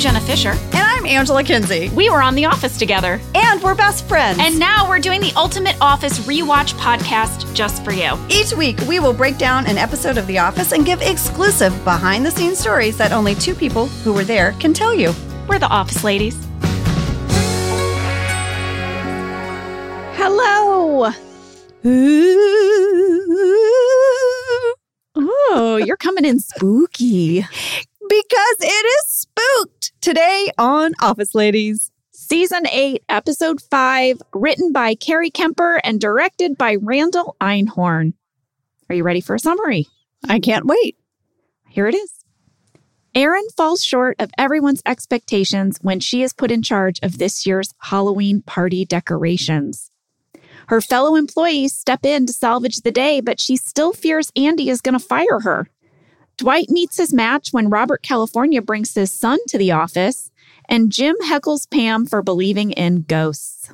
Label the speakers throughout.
Speaker 1: Jenna Fischer.
Speaker 2: And I'm Angela Kinsey.
Speaker 1: We were on The Office together.
Speaker 2: And we're best friends.
Speaker 1: And now we're doing the Ultimate Office Rewatch podcast just for you.
Speaker 2: Each week, we will break down an episode of The Office and give exclusive behind the scenes stories that only two people who were there can tell you.
Speaker 1: We're the Office Ladies.
Speaker 2: Hello.
Speaker 1: Oh, you're coming in spooky.
Speaker 2: Because it is spooked today on Office Ladies.
Speaker 1: Season 8, Episode 5, written by Carrie Kemper and directed by Randall Einhorn. Are you ready for a summary?
Speaker 2: I can't wait.
Speaker 1: Here it is. Erin falls short of everyone's expectations when she is put in charge of this year's Halloween party decorations. Her fellow employees step in to salvage the day, but she still fears Andy is going to fire her. Dwight meets his match when Robert California brings his son to the office, and Jim heckles Pam for believing in ghosts.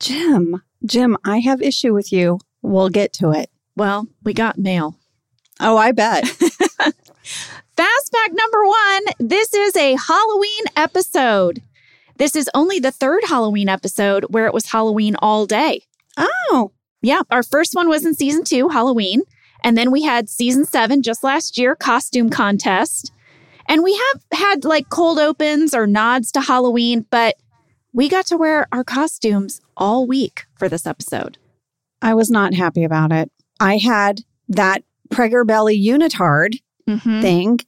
Speaker 2: Jim, Jim, I have issue with you. We'll get to it.
Speaker 1: Well, we got mail.
Speaker 2: Oh, I bet.
Speaker 1: Fast fact number one this is a Halloween episode. This is only the third Halloween episode where it was Halloween all day.
Speaker 2: Oh,
Speaker 1: Yeah, our first one was in season two, Halloween. And then we had season seven just last year, costume contest. And we have had like cold opens or nods to Halloween, but we got to wear our costumes all week for this episode.
Speaker 2: I was not happy about it. I had that Prager Belly unitard
Speaker 1: Mm-hmm.
Speaker 2: thing.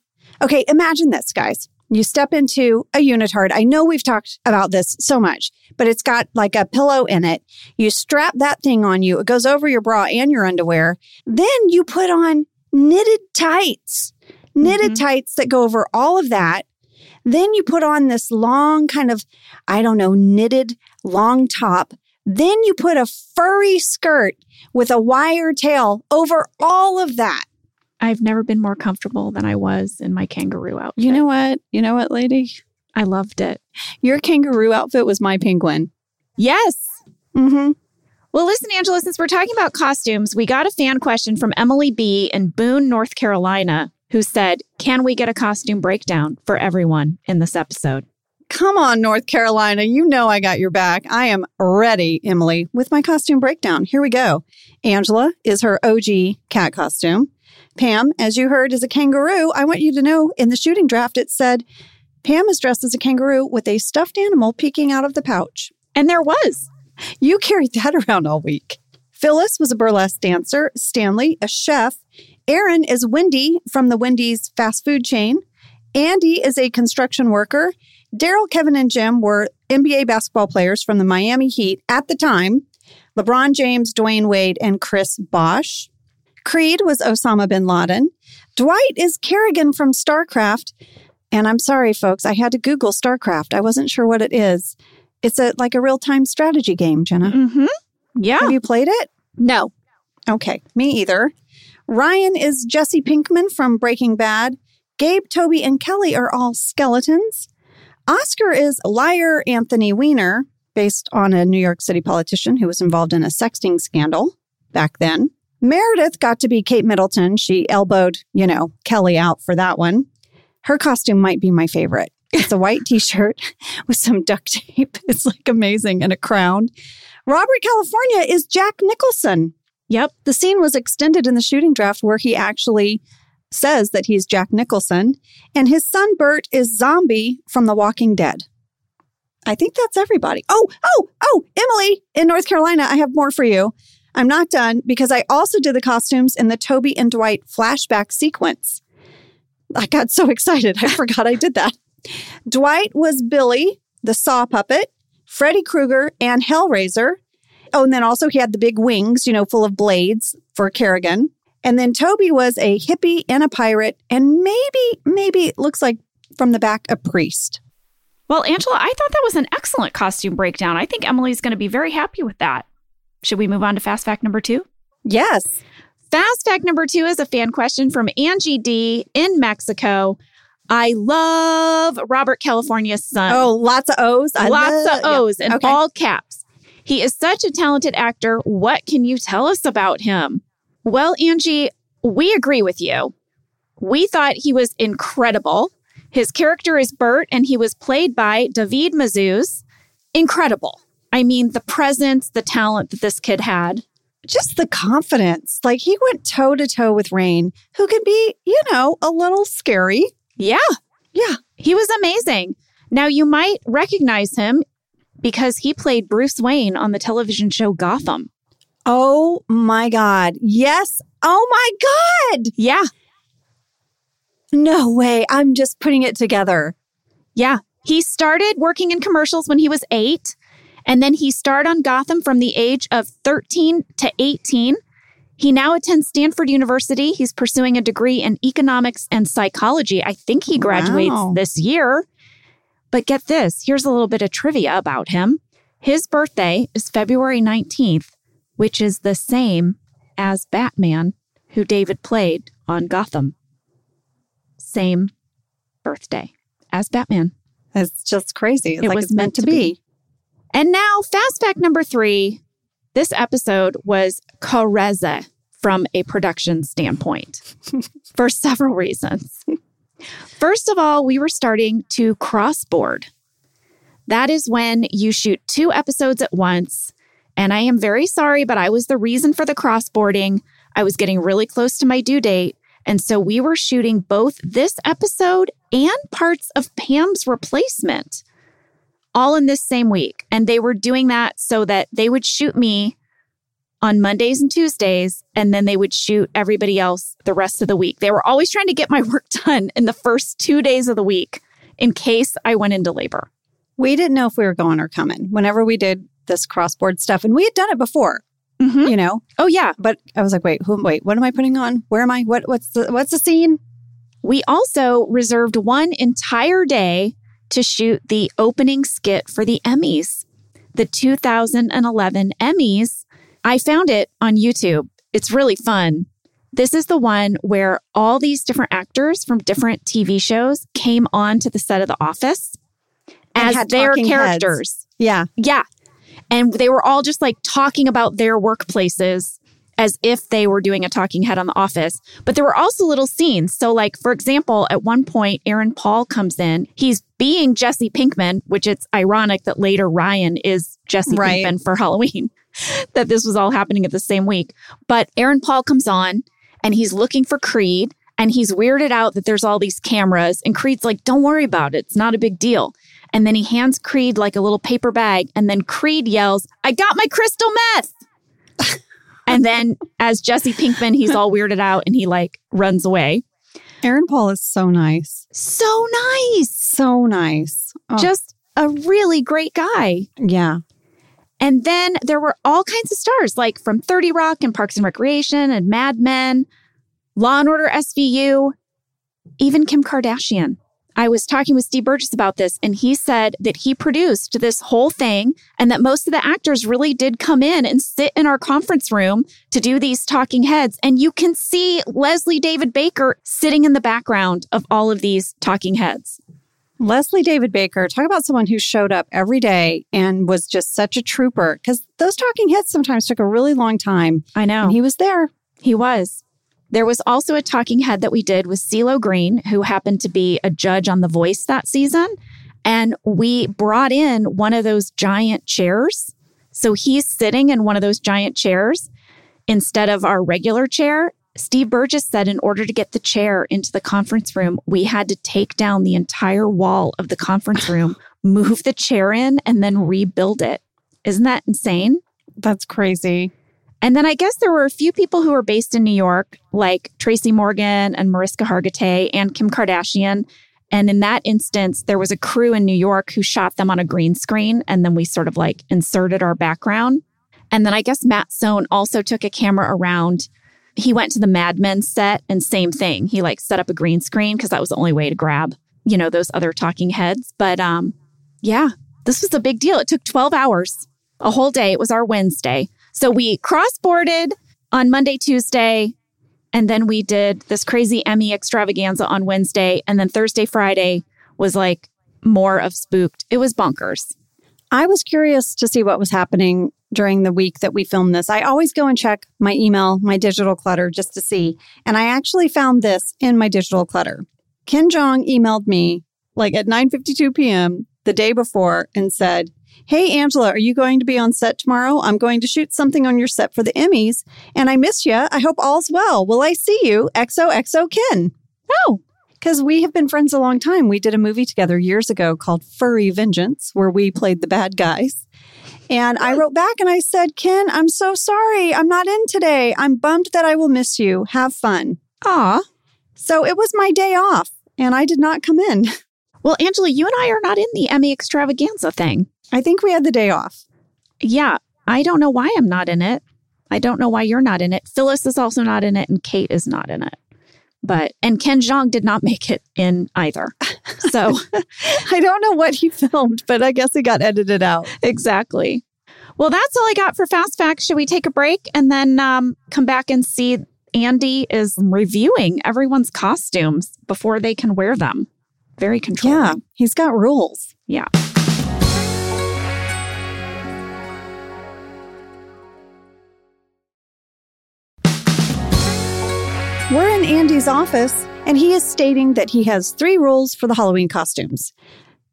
Speaker 2: Okay, imagine this, guys. You step into a unitard. I know we've talked about this so much, but it's got like a pillow in it. You strap that thing on you, it goes over your bra and your underwear. Then you put on knitted tights, knitted
Speaker 1: Mhm.
Speaker 2: tights that go over all of that. Then you put on this long kind of, I don't know, knitted long top. Then you put a furry skirt with a wire tail over all of that.
Speaker 1: I've never been more comfortable than I was in my kangaroo outfit.
Speaker 2: You know what? You know what, lady?
Speaker 1: I loved it.
Speaker 2: Your kangaroo outfit was my penguin.
Speaker 1: Yes.
Speaker 2: Mm-hmm.
Speaker 1: Well, listen, Angela, since we're talking about costumes, we got a fan question from Emily B. in Boone, North Carolina, who said, Can we get a costume breakdown for everyone in this episode?
Speaker 2: Come on, North Carolina. You know I got your back. I am ready, Emily, with my costume breakdown. Here we go. Angela is her OG cat costume. Pam, as you heard, is a kangaroo. I want you to know in the shooting draft, it said Pam is dressed as a kangaroo with a stuffed animal peeking out of the pouch.
Speaker 1: And there was.
Speaker 2: You carried that around all week. Phyllis was a burlesque dancer, Stanley, a chef. Erin is Wendy from the Wendy's fast food chain. Andy is a construction worker. Darryl, Kevin, and Jim were NBA basketball players from the Miami Heat at the time. LeBron James, Dwyane Wade, and Chris Bosh. Creed was Osama bin Laden. Dwight is Kerrigan from StarCraft. And I'm sorry, folks, I had to Google StarCraft. I wasn't sure what it is. It's a like a real time strategy game, Jenna.
Speaker 1: Mm-hmm. Yeah.
Speaker 2: Have you played it?
Speaker 1: No.
Speaker 2: Okay, me either. Ryan is Jesse Pinkman from Breaking Bad. Gabe, Toby, and Kelly are all skeletons. Oscar is liar Anthony Weiner, based on a New York City politician who was involved in a sexting scandal back then. Meredith got to be Kate Middleton. She elbowed, you know, Kelly out for that one. Her costume might be my favorite. It's a white t shirt with some duct tape. It's like amazing and a crown. Robert California is Jack Nicholson.
Speaker 1: Yep.
Speaker 2: The scene was extended in the shooting draft where he actually says that he's Jack Nicholson, and his son Bert is Zombie from The Walking Dead. I think that's everybody. Oh, oh, oh, Emily in North Carolina, I have more for you. I'm not done because I also did the costumes in the Toby and Dwight flashback sequence. I got so excited, I forgot I did that. Dwight was Billy, the saw puppet, Freddy Krueger, and Hellraiser. Oh, and then also he had the big wings, you know, full of blades for Kerrigan. And then Toby was a hippie and a pirate, and maybe, maybe it looks like from the back, a priest.
Speaker 1: Well, Angela, I thought that was an excellent costume breakdown. I think Emily's going to be very happy with that. Should we move on to fast fact number two?
Speaker 2: Yes.
Speaker 1: Fast fact number two is a fan question from Angie D in Mexico. I love Robert California's son.
Speaker 2: Oh, lots of O's. I
Speaker 1: Lots
Speaker 2: love-
Speaker 1: of O's
Speaker 2: yeah.
Speaker 1: in
Speaker 2: Okay.
Speaker 1: all caps. He is such a talented actor. What can you tell us about him? Well, Angie, we agree with you. We thought he was incredible. His character is Bert, and he was played by David Mazouz. Incredible. I mean, the presence, the talent that this kid had.
Speaker 2: Just the confidence. Like he went toe to toe with Rainn, who can be, you know, a little scary.
Speaker 1: Yeah.
Speaker 2: Yeah.
Speaker 1: He was amazing. Now, you might recognize him because he played Bruce Wayne on the television show Gotham.
Speaker 2: Oh my God. Yes. Oh my God.
Speaker 1: Yeah.
Speaker 2: No way. I'm just putting it together.
Speaker 1: Yeah. He started working in commercials when he was eight, and then he starred on Gotham from the age of 13 to 18. He now attends Stanford University. He's pursuing a degree in economics and psychology. I think he graduates
Speaker 2: Wow.
Speaker 1: this year. But get this here's a little bit of trivia about him. His birthday is February 19th, which is the same as Batman, who David played on Gotham. Same birthday as Batman.
Speaker 2: It's just crazy. It's
Speaker 1: It
Speaker 2: like
Speaker 1: was
Speaker 2: it's meant, to be.
Speaker 1: And now, fast fact number three this episode was Careza from a production standpoint for several reasons. First of all, we were starting to crossboard. That is when you shoot two episodes at once. And I am very sorry, but I was the reason for the crossboarding. I was getting really close to my due date. And so we were shooting both this episode and parts of Pam's replacement all in this same week. And they were doing that so that they would shoot me on Mondays and Tuesdays, and then they would shoot everybody else the rest of the week. They were always trying to get my work done in the first two days of the week in case I went into labor.
Speaker 2: We didn't know if we were going or coming whenever we did this crossboard stuff. And we had done it before,
Speaker 1: Mhm.
Speaker 2: you know,
Speaker 1: Oh, yeah.
Speaker 2: but I was like, wait, who, wait, what am I putting on? Where am I? What, what's the, what's the scene?
Speaker 1: We also reserved one entire day to shoot the opening skit for the Emmys, the 2011 Emmys. I found it on YouTube. It's really fun. This is the one where all these different actors from different TV shows came on to the set of The Office as their
Speaker 2: talking heads.
Speaker 1: characters.
Speaker 2: Yeah.
Speaker 1: Yeah. And they were all just like talking about their workplaces as if they were doing a talking head on The Office. But there were also little scenes. So, like, for example, at one point, Aaron Paul comes in. He's being Jesse Pinkman, which it's ironic that later Ryan is Jesse
Speaker 2: Right.
Speaker 1: Pinkman for Halloween, that this was all happening at the same week. But Aaron Paul comes on and he's looking for Creed. And he's weirded out that there's all these cameras. And Creed's like, don't worry about it. It's not a big deal. And then he hands Creed like a little paper bag. And then Creed yells, I got my crystal meth. and then as Jesse Pinkman, he's all weirded out and he like runs away.
Speaker 2: Aaron Paul is so nice.
Speaker 1: So nice.
Speaker 2: So nice. Oh,
Speaker 1: Just a really great guy.
Speaker 2: yeah.
Speaker 1: And then there were all kinds of stars, like from 30 Rock and Parks and Recreation and Mad Men, Law and Order SVU, even Kim Kardashian. I was talking with Steve Burgess about this, and he said that he produced this whole thing and that most of the actors really did come in and sit in our conference room to do these talking heads. And you can see Leslie David Baker sitting in the background of all of these talking heads.
Speaker 2: Leslie David Baker, talk about someone who showed up every day and was just such a trooper because those talking heads sometimes took a really long time.
Speaker 1: I know.
Speaker 2: And he was there.
Speaker 1: He was. There was also a talking head that we did with CeeLo Green, who happened to be a judge on The Voice that season. And we brought in one of those giant chairs. So he's sitting in one of those giant chairs instead of our regular chair. Steve Burgess said in order to get the chair into the conference room, we had to take down the entire wall of the conference room, move the chair in, and then rebuild it. Isn't that insane?
Speaker 2: That's crazy.
Speaker 1: And then I guess there were a few people who were based in New York, like Tracy Morgan and Mariska Hargitay and Kim Kardashian. And in that instance, there was a crew in New York who shot them on a green screen. And then we sort of like inserted our background. And then I guess Matt Sohn also took a camera around. He went to the Mad Men set and same thing. He like set up a green screen because that was the only way to grab, you know, those other talking heads. But um, yeah, this was a big deal. It took 12 hours, a whole day. It was our Wednesday. So we cross boarded on Monday, Tuesday, and then we did this crazy Emmy extravaganza on Wednesday. And then Thursday, Friday was like more of spooked. It was bonkers.
Speaker 2: I was curious to see what was happening during the week that we filmed this. I always go and check my email, my digital clutter, just to see. And I actually found this in my digital clutter. Ken Jeong emailed me like at 9:52 p.m. the day before and said, "Hey Angela, are you going to be on set tomorrow? I'm going to shoot something on your set for the Emmys, and I miss you. I hope all's well. Will I see you? XOXO Ken."
Speaker 1: Oh,
Speaker 2: Because we have been friends a long time. We did a movie together years ago called Furry Vengeance, where we played the bad guys. And I wrote back and I said, Ken, I'm so sorry. I'm not in today. I'm bummed that I will miss you. Have fun.
Speaker 1: aw.
Speaker 2: So it was my day off and I did not come in.
Speaker 1: Well, Angela, you and I are not in the Emmy extravaganza thing.
Speaker 2: I think we had the day off.
Speaker 1: Yeah, I don't know why I'm not in it. I don't know why you're not in it. Phyllis is also not in it, and Kate is not in it. But and Ken Jeong did not make it in either. So
Speaker 2: I don't know what he filmed, but I guess it got edited out.
Speaker 1: exactly. Well, that's all I got for Fast Facts. Should we take a break and then um, come back and see Andy is reviewing everyone's costumes before they can wear them? Very controlling.
Speaker 2: Yeah, he's got rules.
Speaker 1: Yeah.
Speaker 2: We're in Andy's office, and he is stating that he has three rules for the Halloween costumes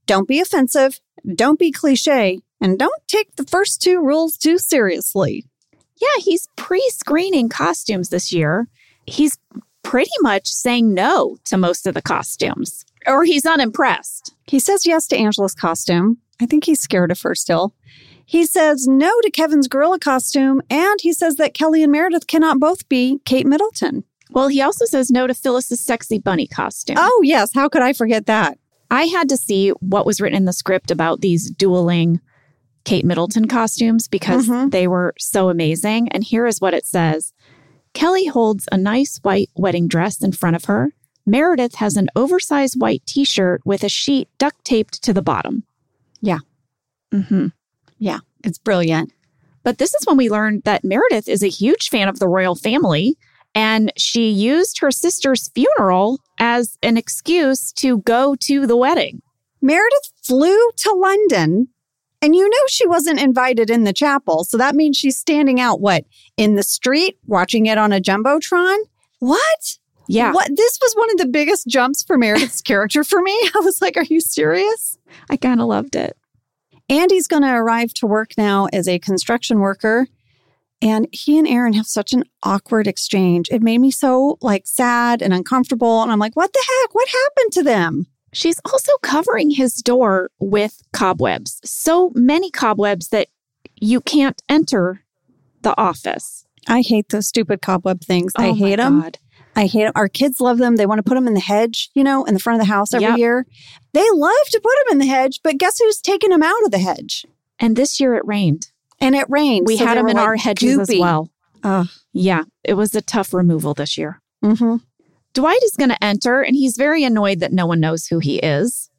Speaker 2: don't be offensive, don't be cliche, and don't take the first two rules too seriously.
Speaker 1: Yeah, he's pre screening costumes this year. He's pretty much saying no to most of the costumes, or he's unimpressed.
Speaker 2: He says yes to Angela's costume. I think he's scared of her still. He says no to Kevin's gorilla costume, and he says that Kelly and Meredith cannot both be Kate Middleton.
Speaker 1: Well, he also says no to Phyllis's sexy bunny costume.
Speaker 2: Oh, yes. How could I forget that?
Speaker 1: I had to see what was written in the script about these dueling Kate Middleton costumes because
Speaker 2: Mhm.
Speaker 1: they were so amazing. And here is what it says Kelly holds a nice white wedding dress in front of her. Meredith has an oversized white t shirt with a sheet duct taped to the bottom.
Speaker 2: Yeah.
Speaker 1: Mm-hmm.
Speaker 2: Yeah, it's brilliant.
Speaker 1: But this is when we learned that Meredith is a huge fan of the royal family and she used her sister's funeral as an excuse to go to the wedding.
Speaker 2: Meredith flew to London, and you know she wasn't invited in the chapel. So that means she's standing out, what, in the street watching it on a Jumbotron? What?
Speaker 1: Yeah.
Speaker 2: What? This was one of the biggest jumps for Meredith's character for me. I was like, are you serious?
Speaker 1: I kind of loved it.
Speaker 2: Andy's going to arrive to work now as a construction worker. And he and Erin have such an awkward exchange. It made me so like sad and uncomfortable. And I'm like, what the heck? What happened to them?
Speaker 1: She's also covering his door with cobwebs. So many cobwebs that you can't enter the office.
Speaker 2: I hate those stupid cobweb things. I
Speaker 1: Oh my
Speaker 2: hate them.
Speaker 1: God.
Speaker 2: I hate them. Our kids love them. They want to put them in the hedge, you know, in the front of the house every
Speaker 1: Yep.
Speaker 2: year. They love to put them in the hedge, but guess who's taking them out of the hedge?
Speaker 1: And this year it rained.
Speaker 2: And it rained.
Speaker 1: We
Speaker 2: so
Speaker 1: had them in
Speaker 2: like,
Speaker 1: our hedges as well.
Speaker 2: Ugh.
Speaker 1: Yeah, it was a tough removal this year.
Speaker 2: hmm
Speaker 1: Dwight is going to enter, and he's very annoyed that no one knows who he is.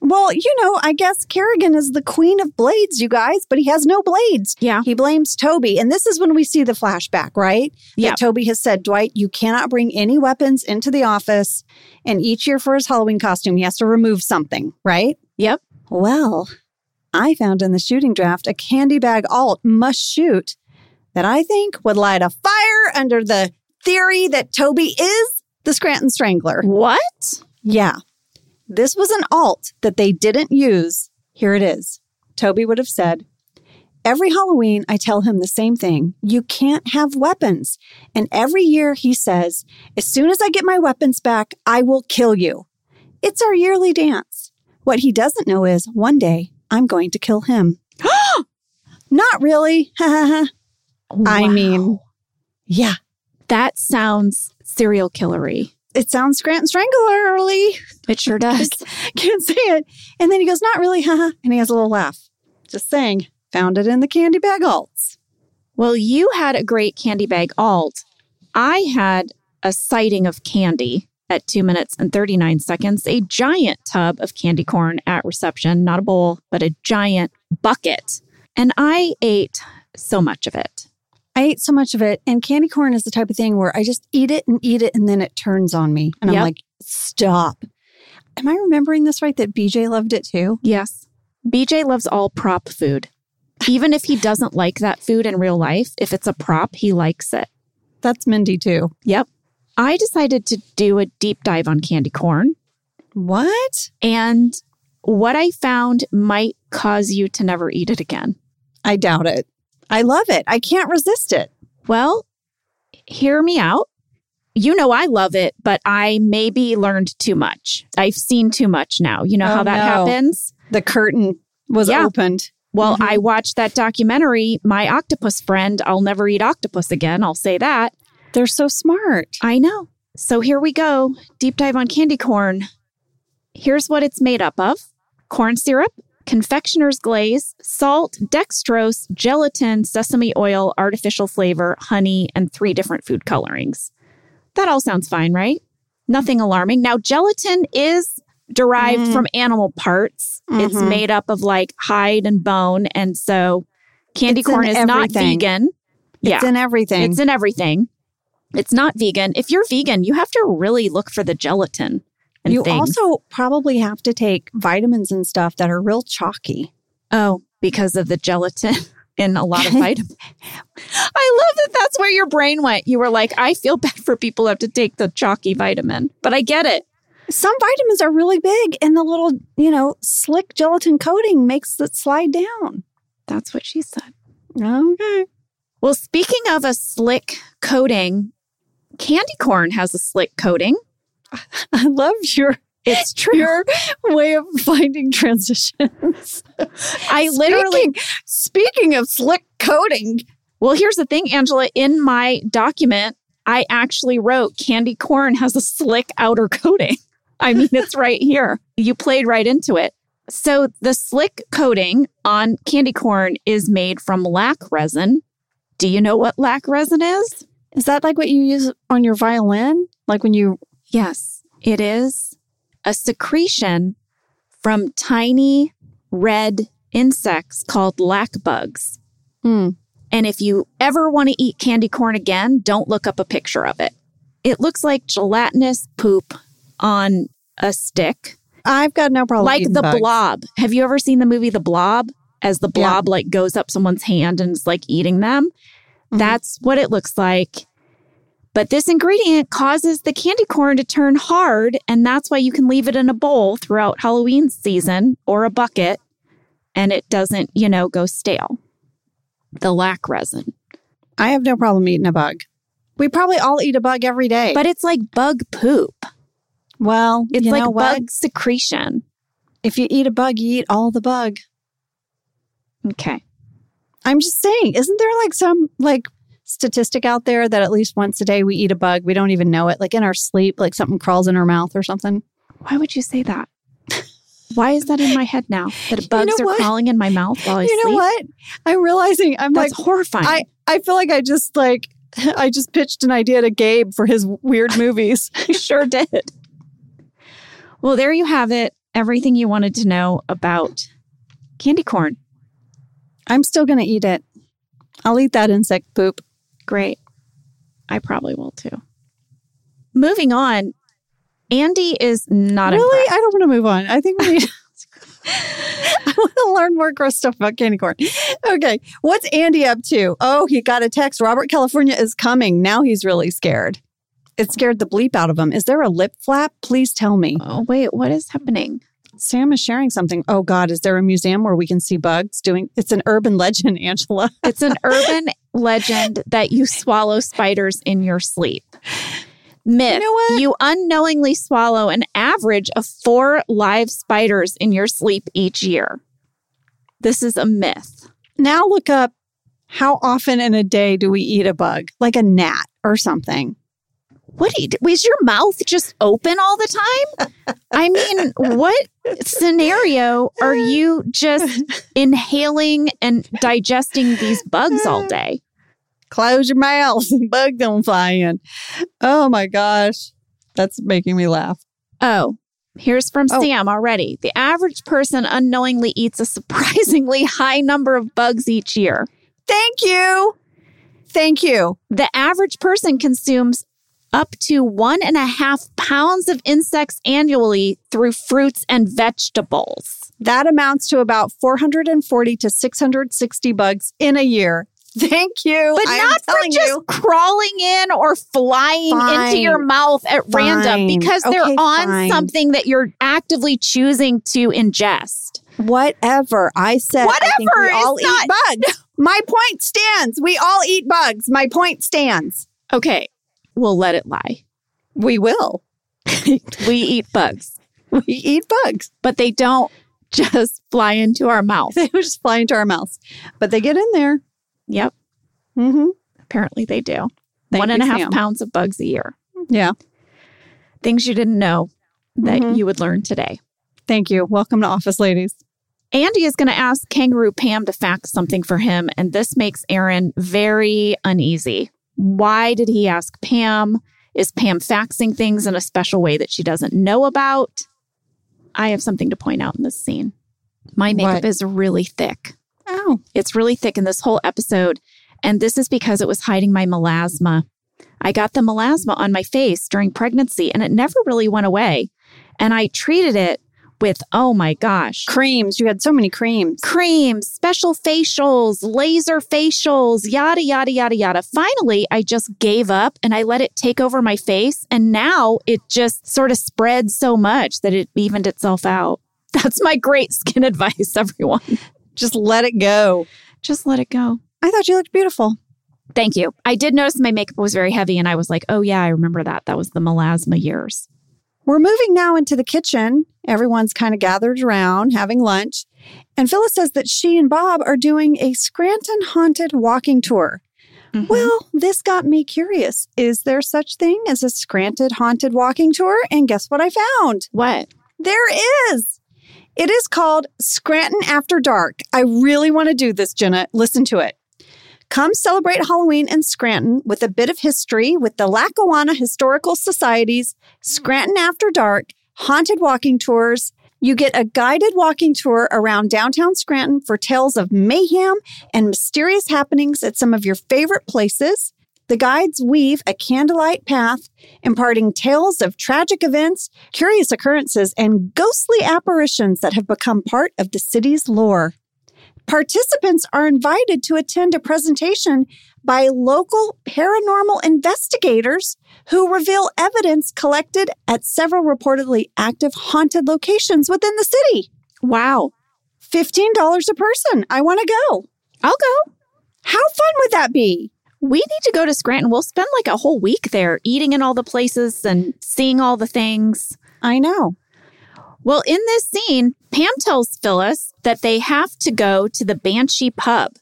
Speaker 2: Well, you know, I guess Kerrigan is the queen of blades, you guys, but he has no blades.
Speaker 1: Yeah.
Speaker 2: He blames Toby. And this is when we see the flashback, right?
Speaker 1: Yeah.
Speaker 2: Toby has said, Dwight, you cannot bring any weapons into the office. And each year for his Halloween costume, he has to remove something, right?
Speaker 1: Yep.
Speaker 2: Well, I found in the shooting draft a candy bag alt must shoot that I think would light a fire under the theory that Toby is the Scranton Strangler.
Speaker 1: What?
Speaker 2: Yeah. This was an alt that they didn't use. Here it is. Toby would have said, Every Halloween, I tell him the same thing. You can't have weapons. And every year he says, As soon as I get my weapons back, I will kill you. It's our yearly dance. What he doesn't know is one day I'm going to kill him. Not really. I
Speaker 1: Wow.
Speaker 2: mean, yeah,
Speaker 1: that sounds serial killery.
Speaker 2: it sounds Scranton Strangler
Speaker 1: It sure does.
Speaker 2: Can't say it. And then he goes, Not really, haha. And he has a little laugh. Just saying, found it in the candy bag alts.
Speaker 1: well, you had a great candy bag alt. I had a sighting of candy at two minutes and 39 seconds, a giant tub of candy corn at reception, not a bowl, but a giant bucket. And I ate so much of it.
Speaker 2: I ate so much of it. And candy corn is the type of thing where I just eat it and eat it and then it turns on me. And
Speaker 1: Yep.
Speaker 2: I'm like, Stop. Am I remembering this right that BJ loved it too?
Speaker 1: Yes. BJ loves all prop food. Even if he doesn't like that food in real life, if it's a prop, he likes it.
Speaker 2: That's Mindy too.
Speaker 1: Yep. I decided to do a deep dive on candy corn.
Speaker 2: What?
Speaker 1: And what I found might cause you to never eat it again.
Speaker 2: I doubt it. I love it. I can't resist it.
Speaker 1: Well, hear me out. You know, I love it, but I maybe learned too much. I've seen too much now. You know
Speaker 2: Oh,
Speaker 1: how that
Speaker 2: no.
Speaker 1: happens?
Speaker 2: The curtain was
Speaker 1: Yeah.
Speaker 2: opened.
Speaker 1: Well,
Speaker 2: Mhm.
Speaker 1: I watched that documentary, My Octopus Friend. I'll never eat octopus again. I'll say that.
Speaker 2: They're so smart.
Speaker 1: I know. So here we go. Deep dive on candy corn. Here's what it's made up of corn syrup, confectioner's glaze, salt, dextrose, gelatin, sesame oil, artificial flavor, honey, and three different food colorings. That all sounds fine, right? Nothing alarming. Now, gelatin is derived
Speaker 2: Mm.
Speaker 1: from animal parts. It's
Speaker 2: Mhm.
Speaker 1: made up of like hide and bone. And so candy
Speaker 2: It's
Speaker 1: corn is not
Speaker 2: everything.
Speaker 1: vegan.
Speaker 2: It's in everything.
Speaker 1: It's in everything. It's not vegan. If you're vegan, you have to really look for the gelatin. And
Speaker 2: you
Speaker 1: things.
Speaker 2: also probably have to take vitamins and stuff that are real chalky.
Speaker 1: oh, because of the gelatin in a lot of vitamins. I love that. That's where your brain went. You were like, I feel bad for people who have to take the chalky vitamin, but I get it.
Speaker 2: Some vitamins are really big, and the little, you know, slick gelatin coating makes it slide down.
Speaker 1: That's what she said.
Speaker 2: Okay.
Speaker 1: Well, speaking of a slick coating, candy corn has a slick coating.
Speaker 2: I love your
Speaker 1: It's true.
Speaker 2: your way of finding transitions.
Speaker 1: I literally
Speaker 2: Speaking, speaking of slick coating,
Speaker 1: Well, here's the thing, Angela. In my document, I actually wrote candy corn has a slick outer coating. I mean, it's right here. You played right into it. So, the slick coating on candy corn is made from lac resin. Do you know what lac resin is?
Speaker 2: Is that like what you use on your violin? Like when you
Speaker 1: Yes, it is a secretion from tiny red insects called lac bugs.
Speaker 2: Hmm.
Speaker 1: And if you ever want to eat candy corn again, don't look up a picture of it. It looks like gelatinous poop on a stick,
Speaker 2: I've got no problem.
Speaker 1: like the
Speaker 2: bugs.
Speaker 1: blob. Have you ever seen the movie The Blob? As the
Speaker 2: Yeah.
Speaker 1: blob like goes up someone's hand and is like eating them.
Speaker 2: Mhm.
Speaker 1: That's what it looks like. But this ingredient causes the candy corn to turn hard, and that's why you can leave it in a bowl throughout Halloween season or a bucket, and it doesn't, you know, go stale. The lac resin.
Speaker 2: I have no problem eating a bug. We probably all eat a bug every day.
Speaker 1: But it's like bug poop.
Speaker 2: well,
Speaker 1: It's
Speaker 2: you
Speaker 1: like
Speaker 2: know what?
Speaker 1: bug secretion.
Speaker 2: If you eat a bug, you eat all the bug.
Speaker 1: Okay.
Speaker 2: I'm just saying, isn't there like some like statistic out there that at least once a day we eat a bug? We don't even know it. Like in our sleep, like something crawls in our mouth or something.
Speaker 1: Why would you say that? Why is that in my head now? That bugs
Speaker 2: know
Speaker 1: are
Speaker 2: what?
Speaker 1: crawling in my mouth while I
Speaker 2: you know
Speaker 1: sleep?
Speaker 2: what? I'm realizing I'm
Speaker 1: That's
Speaker 2: like
Speaker 1: horrifying.
Speaker 2: I I feel like I just like I just pitched an idea to Gabe for his weird movies.
Speaker 1: You sure did. Well, there you have it. Everything you wanted to know about candy corn.
Speaker 2: I'm still going to eat it. I'll eat that insect poop.
Speaker 1: Great. I probably will too. Moving on, Andy is not
Speaker 2: really?
Speaker 1: impressed.
Speaker 2: I don't want to move on. I think we need I want to learn more gross stuff about candy corn. Okay. What's Andy up to? Oh, he got a text. Robert California is coming. Now he's really scared. It scared the bleep out of him. Is there a lip flap? Please tell me.
Speaker 1: Oh, wait, what is happening?
Speaker 2: Sam is sharing something. Oh God, is there a museum where we can see bugs doing it's an urban legend, Angela.
Speaker 1: It's an urban legend that you swallow spiders in your sleep. Myth.
Speaker 2: You know what?
Speaker 1: You unknowingly swallow an average of four live spiders in your sleep each year. This is a myth.
Speaker 2: Now look up how often in a day do we eat a bug? Like a gnat or something.
Speaker 1: What do you? Is your mouth just open all the time? I mean, what scenario are you just inhaling and digesting these bugs all day?
Speaker 2: Close your mouth. Bug don't fly in. Oh my gosh. That's making me laugh.
Speaker 1: Oh, here's from
Speaker 2: Oh.
Speaker 1: Sam already. The average person unknowingly eats a surprisingly high number of bugs each year.
Speaker 2: Thank you. Thank you.
Speaker 1: The average person consumes up to one and a half pounds of insects annually through fruits and vegetables.
Speaker 2: That amounts to about 440 to 660 bugs in a year. Thank you.
Speaker 1: But
Speaker 2: I
Speaker 1: not for just
Speaker 2: you.
Speaker 1: crawling in or flying
Speaker 2: Fine.
Speaker 1: into your mouth at random
Speaker 2: Fine.
Speaker 1: because they're on
Speaker 2: fine.
Speaker 1: something that you're actively choosing to ingest.
Speaker 2: Whatever. I said I think we
Speaker 1: Whatever,
Speaker 2: all
Speaker 1: it's
Speaker 2: eat bugs. My point stands. We all eat bugs. My point stands.
Speaker 1: Okay, we'll let it lie.
Speaker 2: We will.
Speaker 1: We eat bugs,
Speaker 2: We eat bugs.
Speaker 1: but they don't just fly into our mouth.
Speaker 2: They just fly into our mouths. But they get in there.
Speaker 1: Yep,
Speaker 2: Mm-hmm.
Speaker 1: apparently they do. One and a half
Speaker 2: Sam.
Speaker 1: pounds of bugs a year.
Speaker 2: Yeah.
Speaker 1: Things you didn't know that
Speaker 2: Mhm.
Speaker 1: you would learn today.
Speaker 2: Thank you. Welcome to Office Ladies.
Speaker 1: Andy is going to ask Kangaroo Pam to fax something for him, and this makes Erin very uneasy. Why did he ask Pam? Is Pam faxing things in a special way that she doesn't know about? I have something to point out in this scene. My makeup
Speaker 2: What?
Speaker 1: is really thick.
Speaker 2: Oh.
Speaker 1: It's really thick in this whole episode, and this is because it was hiding my melasma. I got the melasma on my face during pregnancy, and it never really went away. And I treated it with, oh my gosh,
Speaker 2: Creams. You had so many creams.
Speaker 1: creams, special facials, laser facials, yada, yada, yada, yada. Finally, I just gave up and I let it take over my face. And now it just sort of spread so much that it evened itself out. That's my great skin advice, everyone.
Speaker 2: Just let it go.
Speaker 1: Just let it go.
Speaker 2: I thought you looked beautiful.
Speaker 1: Thank you. I did notice my makeup was very heavy and I was like, oh, yeah, I remember that. That was the melasma years.
Speaker 2: We're moving now into the kitchen. Everyone's kind of gathered around having lunch. And Phyllis says that she and Bob are doing a Scranton haunted walking tour.
Speaker 1: Mhm.
Speaker 2: Well, this got me curious. Is there such thing as a Scranton haunted walking tour? And guess what I found?
Speaker 1: what?
Speaker 2: There is. It is called Scranton After Dark. I really want to do this, Jenna. Listen to it. Come celebrate Halloween in Scranton with a bit of history with the Lackawanna Historical Society's Scranton After Dark haunted walking tours. You get a guided walking tour around downtown Scranton for tales of mayhem and mysterious happenings at some of your favorite places. The guides weave a candlelight path, imparting tales of tragic events, curious occurrences, and ghostly apparitions that have become part of the city's lore. Participants are invited to attend a presentation by local paranormal investigators who reveal evidence collected at several reportedly active haunted locations within the city.
Speaker 1: Wow.
Speaker 2: $15 a person. I want to go.
Speaker 1: I'll go.
Speaker 2: How fun would that be?
Speaker 1: We need to go to Scranton. We'll spend like a whole week there eating in all the places and seeing all the things.
Speaker 2: I know.
Speaker 1: Well, in this scene, Pam tells Phyllis that they have to go to the Banshee pub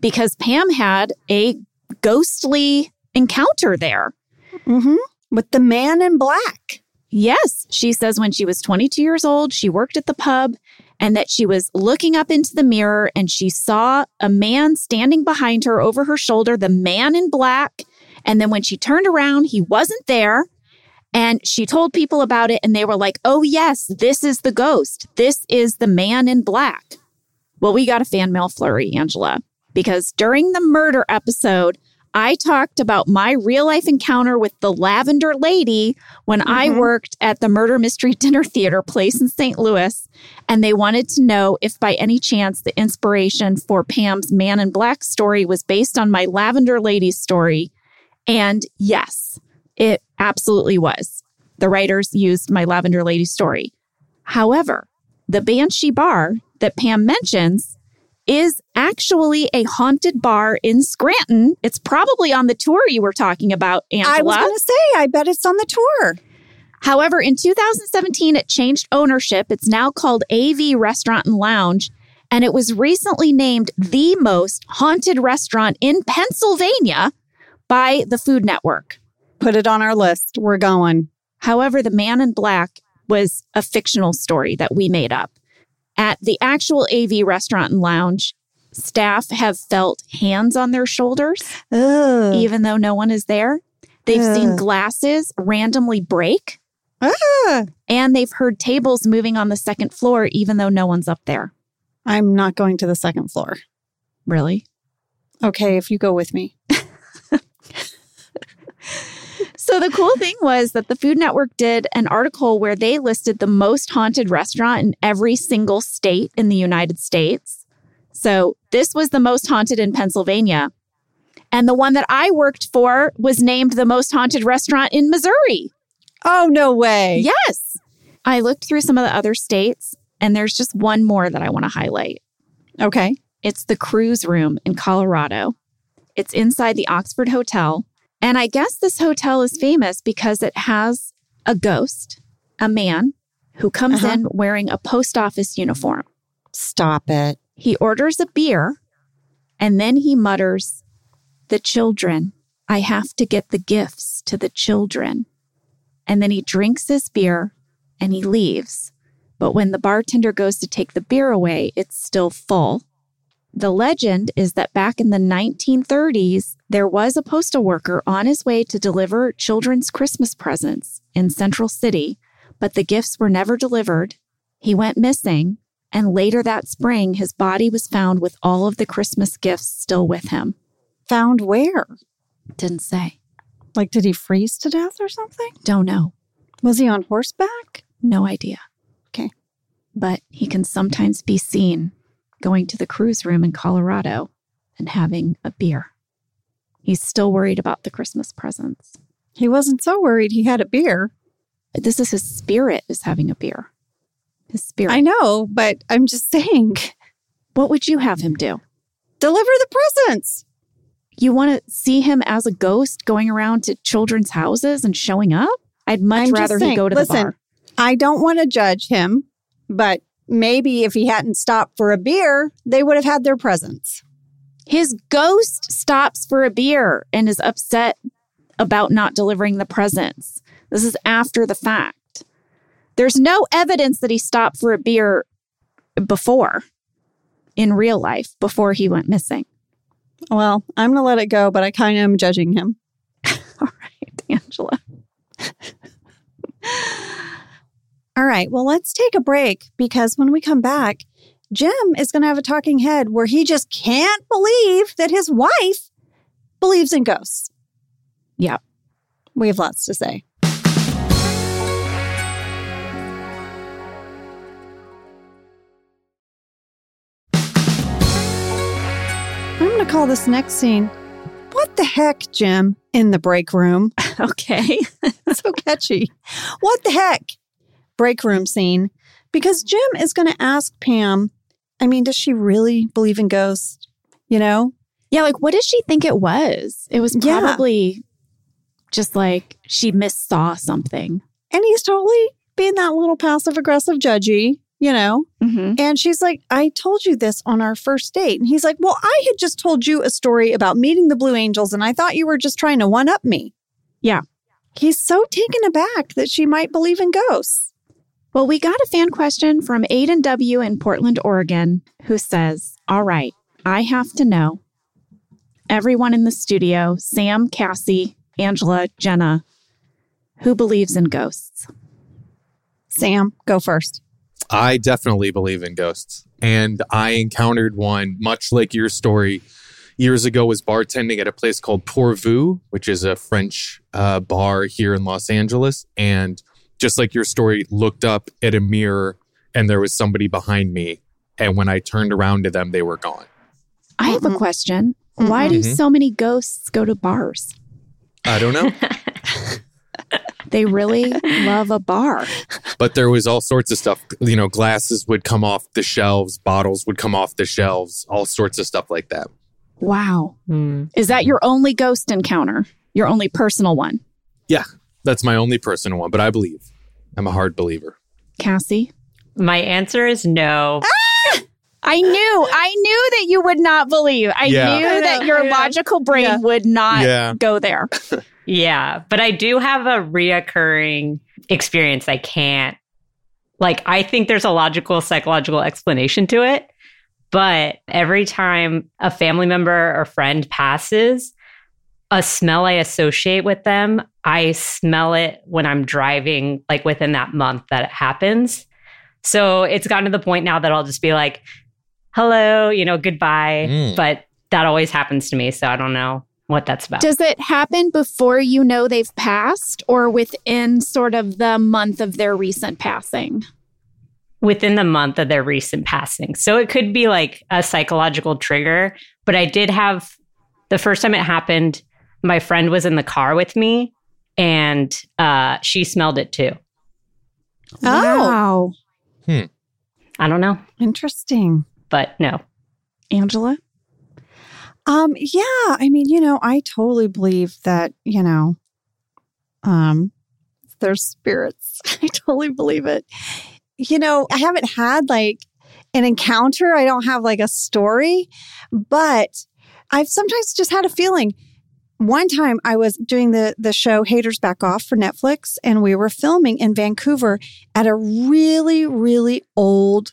Speaker 1: because Pam had a ghostly encounter there.
Speaker 2: Mm-hmm. With the man in black.
Speaker 1: Yes, she says when she was 22 years old, she worked at the pub and that she was looking up into the mirror and she saw a man standing behind her over her shoulder, the man in black. And then when she turned around, he wasn't there. And she told people about it and they were like, oh, yes, this is the ghost. This is the man in black. Well, we got a fan mail flurry, Angela, because during the murder episode, I talked about my real life encounter with the Lavender Lady when I
Speaker 2: Mhm.
Speaker 1: worked at the Murder Mystery Dinner Theater place in St. Louis. And they wanted to know if by any chance the inspiration for Pam's Man in Black story was based on my Lavender Lady story. And yes, it absolutely was. The writers used my Lavender Lady story. However, the Banshee Bar that Pam mentions is actually a haunted bar in Scranton. It's probably on the tour you were talking about, Angela.
Speaker 2: I was going to say, I bet it's on the tour.
Speaker 1: However, in 2017, it changed ownership. It's now called AV Restaurant and Lounge, and it was recently named the most haunted restaurant in Pennsylvania by the Food Network.
Speaker 2: Put it on our list. We're going.
Speaker 1: However, the man in black was a fictional story that we made up. At the actual AV Restaurant and Lounge, staff have felt hands on their shoulders,
Speaker 2: Ugh.
Speaker 1: even though no one is there. They've seen glasses randomly break.
Speaker 2: Ah.
Speaker 1: And they've heard tables moving on the second floor, even though no one's up there.
Speaker 2: I'm not going to the second floor.
Speaker 1: Really?
Speaker 2: Okay, if you go with me.
Speaker 1: So the cool thing was that the Food Network did an article where they listed the most haunted restaurant in every single state in the United States. So this was the most haunted in Pennsylvania. And the one that I worked for was named the most haunted restaurant in Missouri.
Speaker 2: Oh, no way.
Speaker 1: Yes. I looked through some of the other states, and there's just one more that I want to highlight.
Speaker 2: Okay.
Speaker 1: It's the cruise room in Colorado. It's inside the Oxford Hotel. And I guess this hotel is famous because it has a ghost, a man who comes
Speaker 2: Uh-huh.
Speaker 1: in wearing a post office uniform.
Speaker 2: Stop it.
Speaker 1: He orders a beer and then he mutters, The children. I have to get the gifts to the children. And then he drinks his beer and he leaves. But when the bartender goes to take the beer away, it's still full. The legend is that back in the 1930s, there was a postal worker on his way to deliver children's Christmas presents in Central City, but the gifts were never delivered. He went missing, and later that spring, his body was found with all of the Christmas gifts still with him.
Speaker 2: Found where?
Speaker 1: Didn't say.
Speaker 2: Like, did he freeze to death or something?
Speaker 1: Don't know.
Speaker 2: Was he on horseback?
Speaker 1: No idea.
Speaker 2: Okay.
Speaker 1: But he can sometimes be seen going to the cruise room in Colorado and having a beer. He's still worried about the Christmas presents.
Speaker 2: He wasn't so worried he had a beer.
Speaker 1: This is his spirit is having a beer. His spirit.
Speaker 2: I know, but I'm just saying,
Speaker 1: what would you have him do?
Speaker 2: deliver the presents.
Speaker 1: You want to see him as a ghost going around to children's houses and showing up? I'd much
Speaker 2: I'm
Speaker 1: rather he go to
Speaker 2: listen,
Speaker 1: the bar.
Speaker 2: I don't want to judge him, but maybe if he hadn't stopped for a beer, they would have had their presents.
Speaker 1: His ghost stops for a beer and is upset about not delivering the presents. This is after the fact. There's no evidence that he stopped for a beer before in real life, before he went missing.
Speaker 2: Well, I'm going to let it go, but I kind of am judging him.
Speaker 1: All right, Angela.
Speaker 2: All right, well, let's take a break because when we come back, Jim is going to have a talking head where he just can't believe that his wife believes in ghosts.
Speaker 1: Yep.
Speaker 2: We have lots to say. I'm going to call this next scene, What the heck, Jim, in the break room?
Speaker 1: Okay.
Speaker 2: so catchy. What the heck? Break room scene. Because Jim is going to ask Pam, I mean, does she really believe in ghosts? You know?
Speaker 1: yeah, like what does she think it was? It was
Speaker 2: Yeah.
Speaker 1: probably just like she missaw something.
Speaker 2: And he's totally being that little passive aggressive judgy, you know?
Speaker 1: Mm-hmm.
Speaker 2: And she's like, I told you this on our first date. And he's like, Well, I had just told you a story about meeting the Blue Angels, and I thought you were just trying to one up me.
Speaker 1: Yeah.
Speaker 2: He's so taken aback that she might believe in ghosts.
Speaker 1: Well, we got a fan question from Aiden W. in Portland, Oregon, who says, All right, I have to know. Everyone in the studio, Sam, Cassie, Angela, Jenna, who believes in ghosts?
Speaker 2: Sam, go first.
Speaker 3: I definitely believe in ghosts. And I encountered one much like your story years ago was bartending at a place called Pour Vous, which is a French uh, bar here in Los Angeles. And just like your story, looked up at a mirror and there was somebody behind me. And when I turned around to them, they were gone.
Speaker 1: I have a question. Why do
Speaker 3: Mhm.
Speaker 1: so many ghosts go to bars?
Speaker 3: I don't know.
Speaker 1: They really love a bar.
Speaker 3: but there was all sorts of stuff. You know, glasses would come off the shelves, bottles would come off the shelves, all sorts of stuff like that.
Speaker 1: Wow.
Speaker 4: Hmm.
Speaker 1: Is that your only ghost encounter? Your only personal one?
Speaker 3: That's my only personal one, but I believe. I'm a hard believer.
Speaker 1: Cassie?
Speaker 4: My answer is no. Ah!
Speaker 1: I knew, I knew that you would not believe. I
Speaker 3: Yeah.
Speaker 1: knew
Speaker 2: I
Speaker 1: that your
Speaker 2: I
Speaker 1: logical brain
Speaker 2: Yeah.
Speaker 1: would not
Speaker 3: Yeah.
Speaker 1: go there.
Speaker 4: Yeah, but I do have a reoccurring experience I can't like I think there's a logical psychological explanation to it, but every time a family member or friend passes, a smell I associate with them, I smell it when I'm driving like within that month that it happens. So it's gotten to the point now that I'll just be like, hello, you know, goodbye.
Speaker 3: Mm.
Speaker 4: But that always happens to me. So I don't know what that's about.
Speaker 1: Does it happen before you know they've passed or within sort of the month of their recent passing?
Speaker 4: within the month of their recent passing. So it could be like a psychological trigger. But I did have the first time it happened, my friend was in the car with me and uh, she smelled it too.
Speaker 2: Oh.
Speaker 1: Wow.
Speaker 4: I don't know,
Speaker 2: Interesting.
Speaker 4: but no.
Speaker 1: Angela?
Speaker 2: Um, yeah, I mean, you know, I totally believe that, you know, um, there's spirits. I totally believe it. You know, I haven't had like an encounter. I don't have like a story, but I've sometimes just had a feeling. One time I was doing the the show Haters Back Off for Netflix and we were filming in Vancouver at a really really old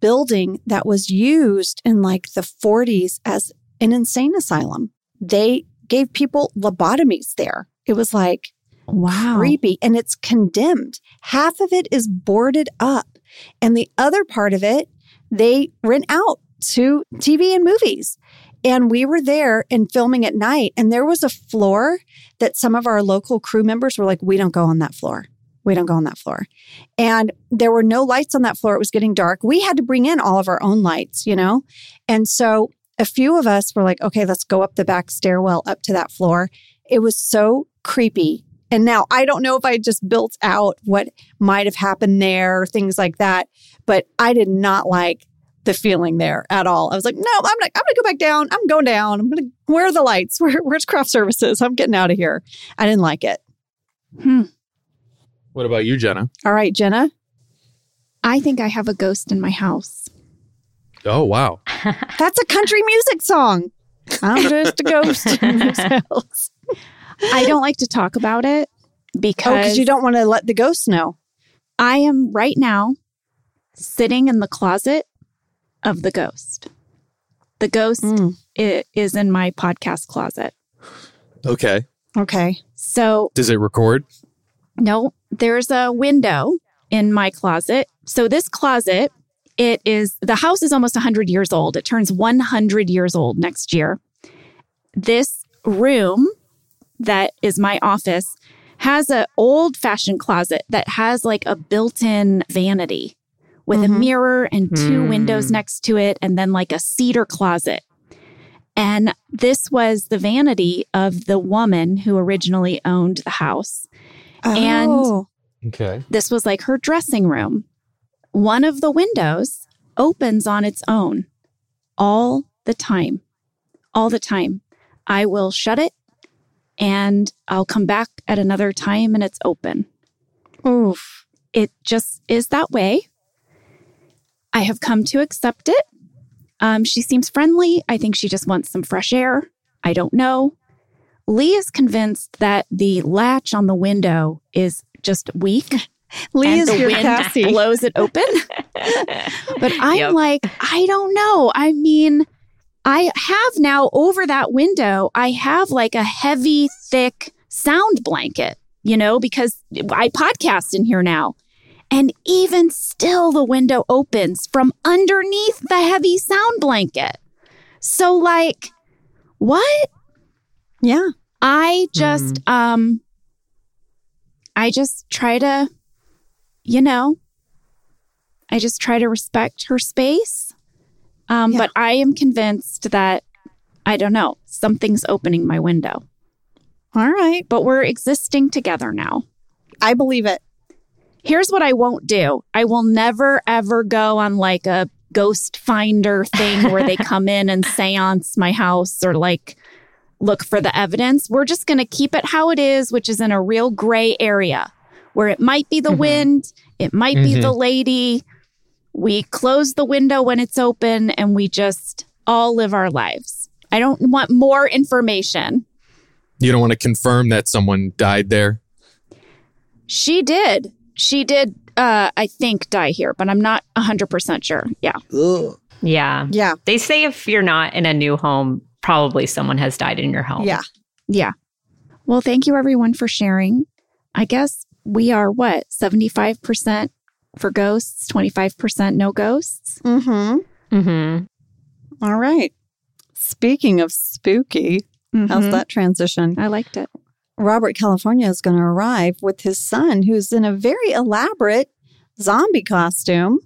Speaker 2: building that was used in like the 40s as an insane asylum. They gave people lobotomies there. It was like
Speaker 1: Wow.
Speaker 2: creepy and it's condemned. Half of it is boarded up, and the other part of it, they rent out to TV and movies. And we were there and filming at night, and there was a floor that some of our local crew members were like, We don't go on that floor. We don't go on that floor. And there were no lights on that floor. It was getting dark. We had to bring in all of our own lights, you know? And so a few of us were like, okay, let's go up the back stairwell up to that floor. It was so creepy. And now I don't know if I just built out what might have happened there, things like that, but I did not like the feeling there at all. I was like, no, I'm not, I'm gonna go back down. I'm going down. I'm gonna where are the lights? Where, where's craft services? I'm getting out of here. I didn't like it.
Speaker 1: Hmm.
Speaker 3: What about you, Jenna?
Speaker 2: All right, Jenna.
Speaker 1: I think I have a ghost in my house.
Speaker 3: Oh, wow.
Speaker 2: That's a country music song. I'm just a ghost in this house.
Speaker 1: I don't like to talk about it
Speaker 2: Oh,
Speaker 1: because
Speaker 2: because you don't want to let the ghost know.
Speaker 1: I am right now sitting in the closet of the ghost. The ghost
Speaker 2: Mm,
Speaker 1: is in my podcast closet.
Speaker 3: Okay.
Speaker 2: okay.
Speaker 1: So,
Speaker 3: Does it record?
Speaker 1: no, there's a window in my closet. So, this closet, it is the house is almost 100 years old. It turns 100 years old next year. This room that is my office has a old fashioned closet that has like a built-in vanity with a
Speaker 2: Mhm.
Speaker 1: mirror and two
Speaker 4: Hmm.
Speaker 1: windows next to it and then like a cedar closet. And this was the vanity of the woman who originally owned the house. And-
Speaker 2: Oh.
Speaker 3: Okay.
Speaker 1: This was like her dressing room. One of the windows opens on its own all the time. All the time. I will shut it and I'll come back at another time and it's open.
Speaker 2: Oof.
Speaker 1: It just is that way. I have come to accept it. Um, she seems friendly. I think she just wants some fresh air. I don't know. Lee is convinced that the latch on the window is just weak
Speaker 2: Lee is
Speaker 1: the
Speaker 2: your
Speaker 1: wind
Speaker 2: Cassie.
Speaker 1: blows it open. But I'm
Speaker 4: Yep.
Speaker 1: like, I don't know. I mean, I have now over that window, I have like a heavy, thick sound blanket, you know, because I podcast in here now. And even still, the window opens from underneath the heavy sound blanket. So, like, what?
Speaker 2: Yeah.
Speaker 1: I just um I just try to you know I just try to respect her space. Um
Speaker 2: Yeah.
Speaker 1: but I am convinced that I don't know, something's opening my window.
Speaker 2: All right.
Speaker 1: But we're existing together now.
Speaker 2: I believe it.
Speaker 1: Here's what I won't do. I will never ever go on like a ghost finder thing where they come in and seance my house or like look for the evidence. We're just going to keep it how it is, which is in a real gray area where it might be the
Speaker 4: Mhm.
Speaker 1: wind, it might be
Speaker 3: Mhm.
Speaker 1: the lady. We close the window when it's open and we just all live our lives. I don't want more information.
Speaker 3: You don't want to confirm that someone died there?
Speaker 1: She did. She did, uh, I think, die here, but I'm not 100% sure. Yeah.
Speaker 4: yeah.
Speaker 2: Yeah.
Speaker 4: They say if you're not in a new home, probably someone has died in your home.
Speaker 2: Yeah.
Speaker 1: Yeah. Well, thank you everyone for sharing. I guess we are what, 75% for ghosts, 25% no ghosts?
Speaker 2: Mm-hmm.
Speaker 4: Mm-hmm.
Speaker 2: All right. Speaking of spooky, how's
Speaker 1: Mhm.
Speaker 2: that transition?
Speaker 1: I liked it.
Speaker 2: Robert California is going to arrive with his son, who's in a very elaborate zombie costume.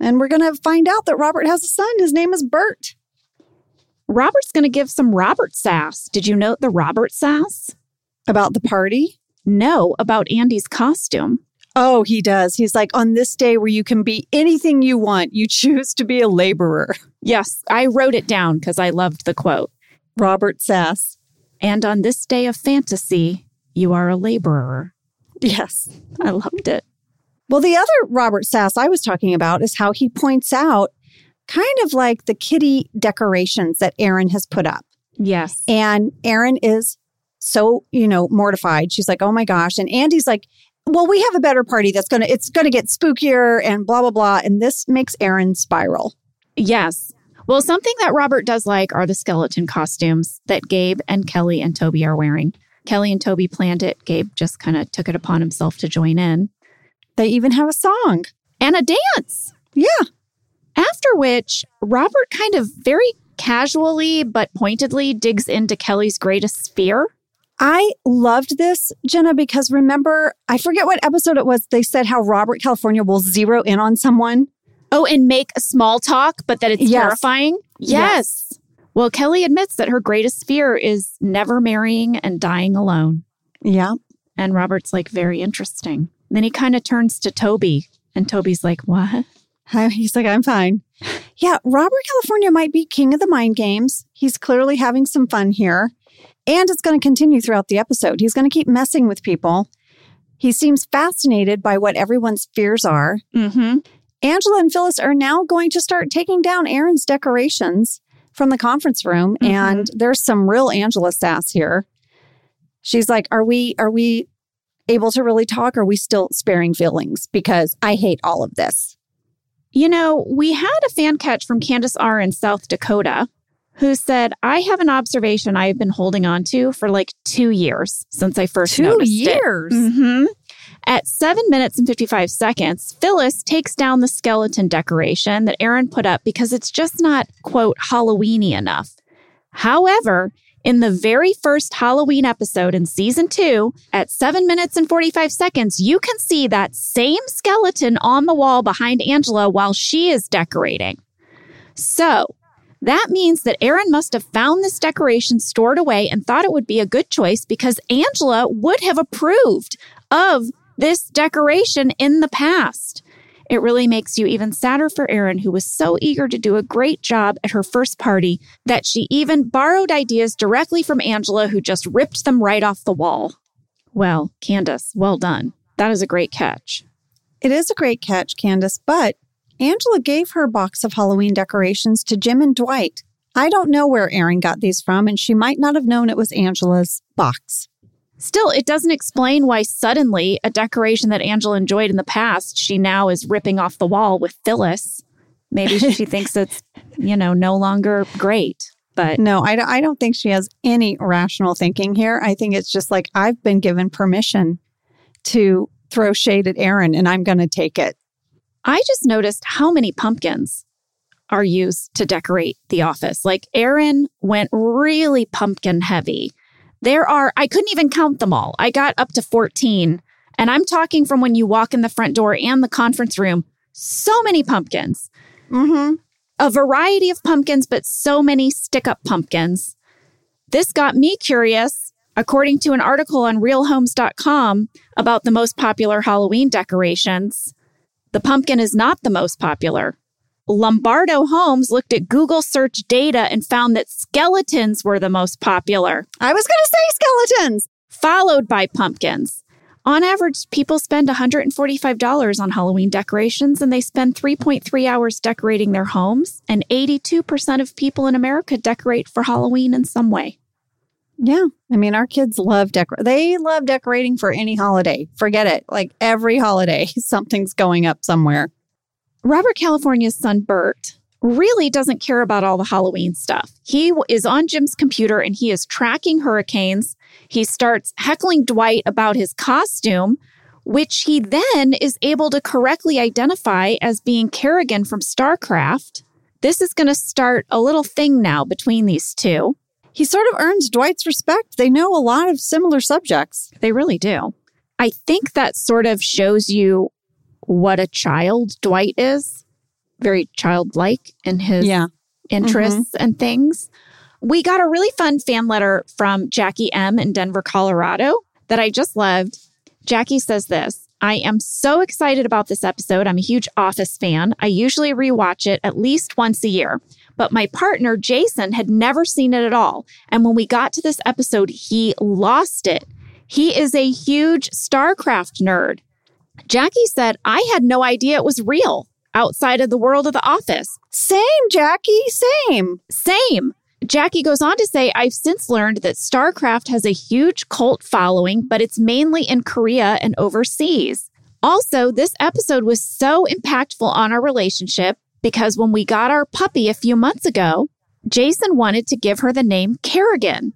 Speaker 2: And we're going to find out that Robert has a son. His name is Bert.
Speaker 1: Robert's going to give some Robert sass. Did you note the Robert sass?
Speaker 2: About the party.
Speaker 1: No, about Andy's costume.
Speaker 2: Oh, he does. He's like, on this day where you can be anything you want, you choose to be a laborer.
Speaker 1: Yes, I wrote it down because I loved the quote.
Speaker 2: Robert Sass.
Speaker 1: And on this day of fantasy, you are a laborer.
Speaker 2: Yes.
Speaker 1: I loved it.
Speaker 2: Well, the other Robert Sass I was talking about is how he points out kind of like the kitty decorations that Erin has put up.
Speaker 1: Yes.
Speaker 2: And Erin is so, you know, mortified. She's like, oh my gosh. And Andy's like, well, we have a better party that's going to, it's going to get spookier and blah, blah, blah. And this makes Erin spiral.
Speaker 1: Yes. Well, something that Robert does like are the skeleton costumes that Gabe and Kelly and Toby are wearing. Kelly and Toby planned it. Gabe just kind of took it upon himself to join in.
Speaker 2: They even have a song
Speaker 1: and a dance.
Speaker 2: Yeah.
Speaker 1: After which, Robert kind of very casually but pointedly digs into Kelly's greatest fear.
Speaker 2: I loved this, Jenna, because remember, I forget what episode it was. They said how Robert California will zero in on someone.
Speaker 1: Oh, and make a small talk, but that it's
Speaker 2: Yes.
Speaker 1: terrifying? Yes. Well, Kelly admits that her greatest fear is never marrying and dying alone.
Speaker 2: Yeah.
Speaker 1: And Robert's like, very interesting. Then he kind of turns to Toby, and Toby's like, what?
Speaker 2: He's like, I'm fine. Yeah, Robert California might be king of the mind games. He's clearly having some fun here. And it's going to continue throughout the episode. He's going to keep messing with people. He seems fascinated by what everyone's fears are.
Speaker 1: Mm-hmm.
Speaker 2: Angela and Phyllis are now going to start taking down Erin's decorations from the conference room.
Speaker 1: Mhm.
Speaker 2: And there's some real Angela sass here. She's like, Are we, are we able to really talk? Are we still sparing feelings? Because I hate all of this.
Speaker 1: You know, we had a fan catch from Candace R. in South Dakota who said, I have an observation I have been holding on to for like two years since I first noticed years. it. hmm At seven minutes and 55 seconds, Phyllis takes down the skeleton decoration that Erin put up because it's just not, quote, Halloweeny enough. However, in the very first Halloween episode in season two, at seven minutes and 45 seconds, you can see that same skeleton on the wall behind Angela while she is decorating. So, that means that Erin must have found this decoration stored away and thought it would be a good choice because Angela would have approved of this decoration in the past. It really makes you even sadder for Erin, who was so eager to do a great job at her first party that she even borrowed ideas directly from Angela, who just ripped them right off the wall. Well, Candace, well done. That is a great catch.
Speaker 2: It is a great catch, Candace, but Angela gave her box of Halloween decorations to Jim and Dwight. I don't know where Erin got these from, and she might not have known it was Angela's box.
Speaker 1: Still, it doesn't explain why suddenly a decoration that Angela enjoyed in the past, she now is ripping off the wall with Phyllis. Maybe she thinks it's, you know, no longer great. But
Speaker 2: No, I don't, I don't think she has any rational thinking here. I think it's just like I've been given permission to throw shade at Erin and I'm going to take it.
Speaker 1: I just noticed how many pumpkins are used to decorate the office. Like Erin went really pumpkin heavy. There are, I couldn't even count them all. I got up to 14. And I'm talking from when you walk in the front door and the conference room. So many pumpkins.
Speaker 2: Mm-hmm.
Speaker 1: a variety of pumpkins, but so many stick up pumpkins. This got me curious, according to an article on realhomes.com about the most popular Halloween decorations. The pumpkin is not the most popular. Lombardo Homes looked at Google search data and found that skeletons were the most popular,
Speaker 2: I was going to say skeletons.
Speaker 1: followed by pumpkins. On average, people spend $145 on Halloween decorations and they spend 3.3 hours decorating their homes. And 82% of people in America decorate for Halloween in some way.
Speaker 2: Yeah. I mean, our kids love decor. They love decorating for any holiday. Forget it. Like every holiday, something's going up somewhere.
Speaker 1: Robert California's son, Bert, really doesn't care about all the Halloween stuff. He is on Jim's computer and he is tracking hurricanes. He starts heckling Dwight about his costume, which he then is able to correctly identify as being Kerrigan from StarCraft. This is going to start a little thing now between these two.
Speaker 2: He sort of earns Dwight's respect. They know a lot of similar subjects.
Speaker 1: They really do. I think that sort of shows you what a child Dwight is. Very childlike in his
Speaker 2: Yeah.
Speaker 1: interests mm-hmm. and things. We got a really fun fan letter from Jackie M in Denver, Colorado that I just loved. Jackie says this I am so excited about this episode. I'm a huge Office fan. I usually rewatch it at least once a year, but my partner, Jason, had never seen it at all. And when we got to this episode, he lost it. He is a huge StarCraft nerd. Jackie said, I had no idea it was real outside of the world of the office.
Speaker 2: Same, Jackie, same.
Speaker 1: Same. Jackie goes on to say, I've since learned that StarCraft has a huge cult following, but it's mainly in Korea and overseas. Also, this episode was so impactful on our relationship because when we got our puppy a few months ago, Jason wanted to give her the name Kerrigan.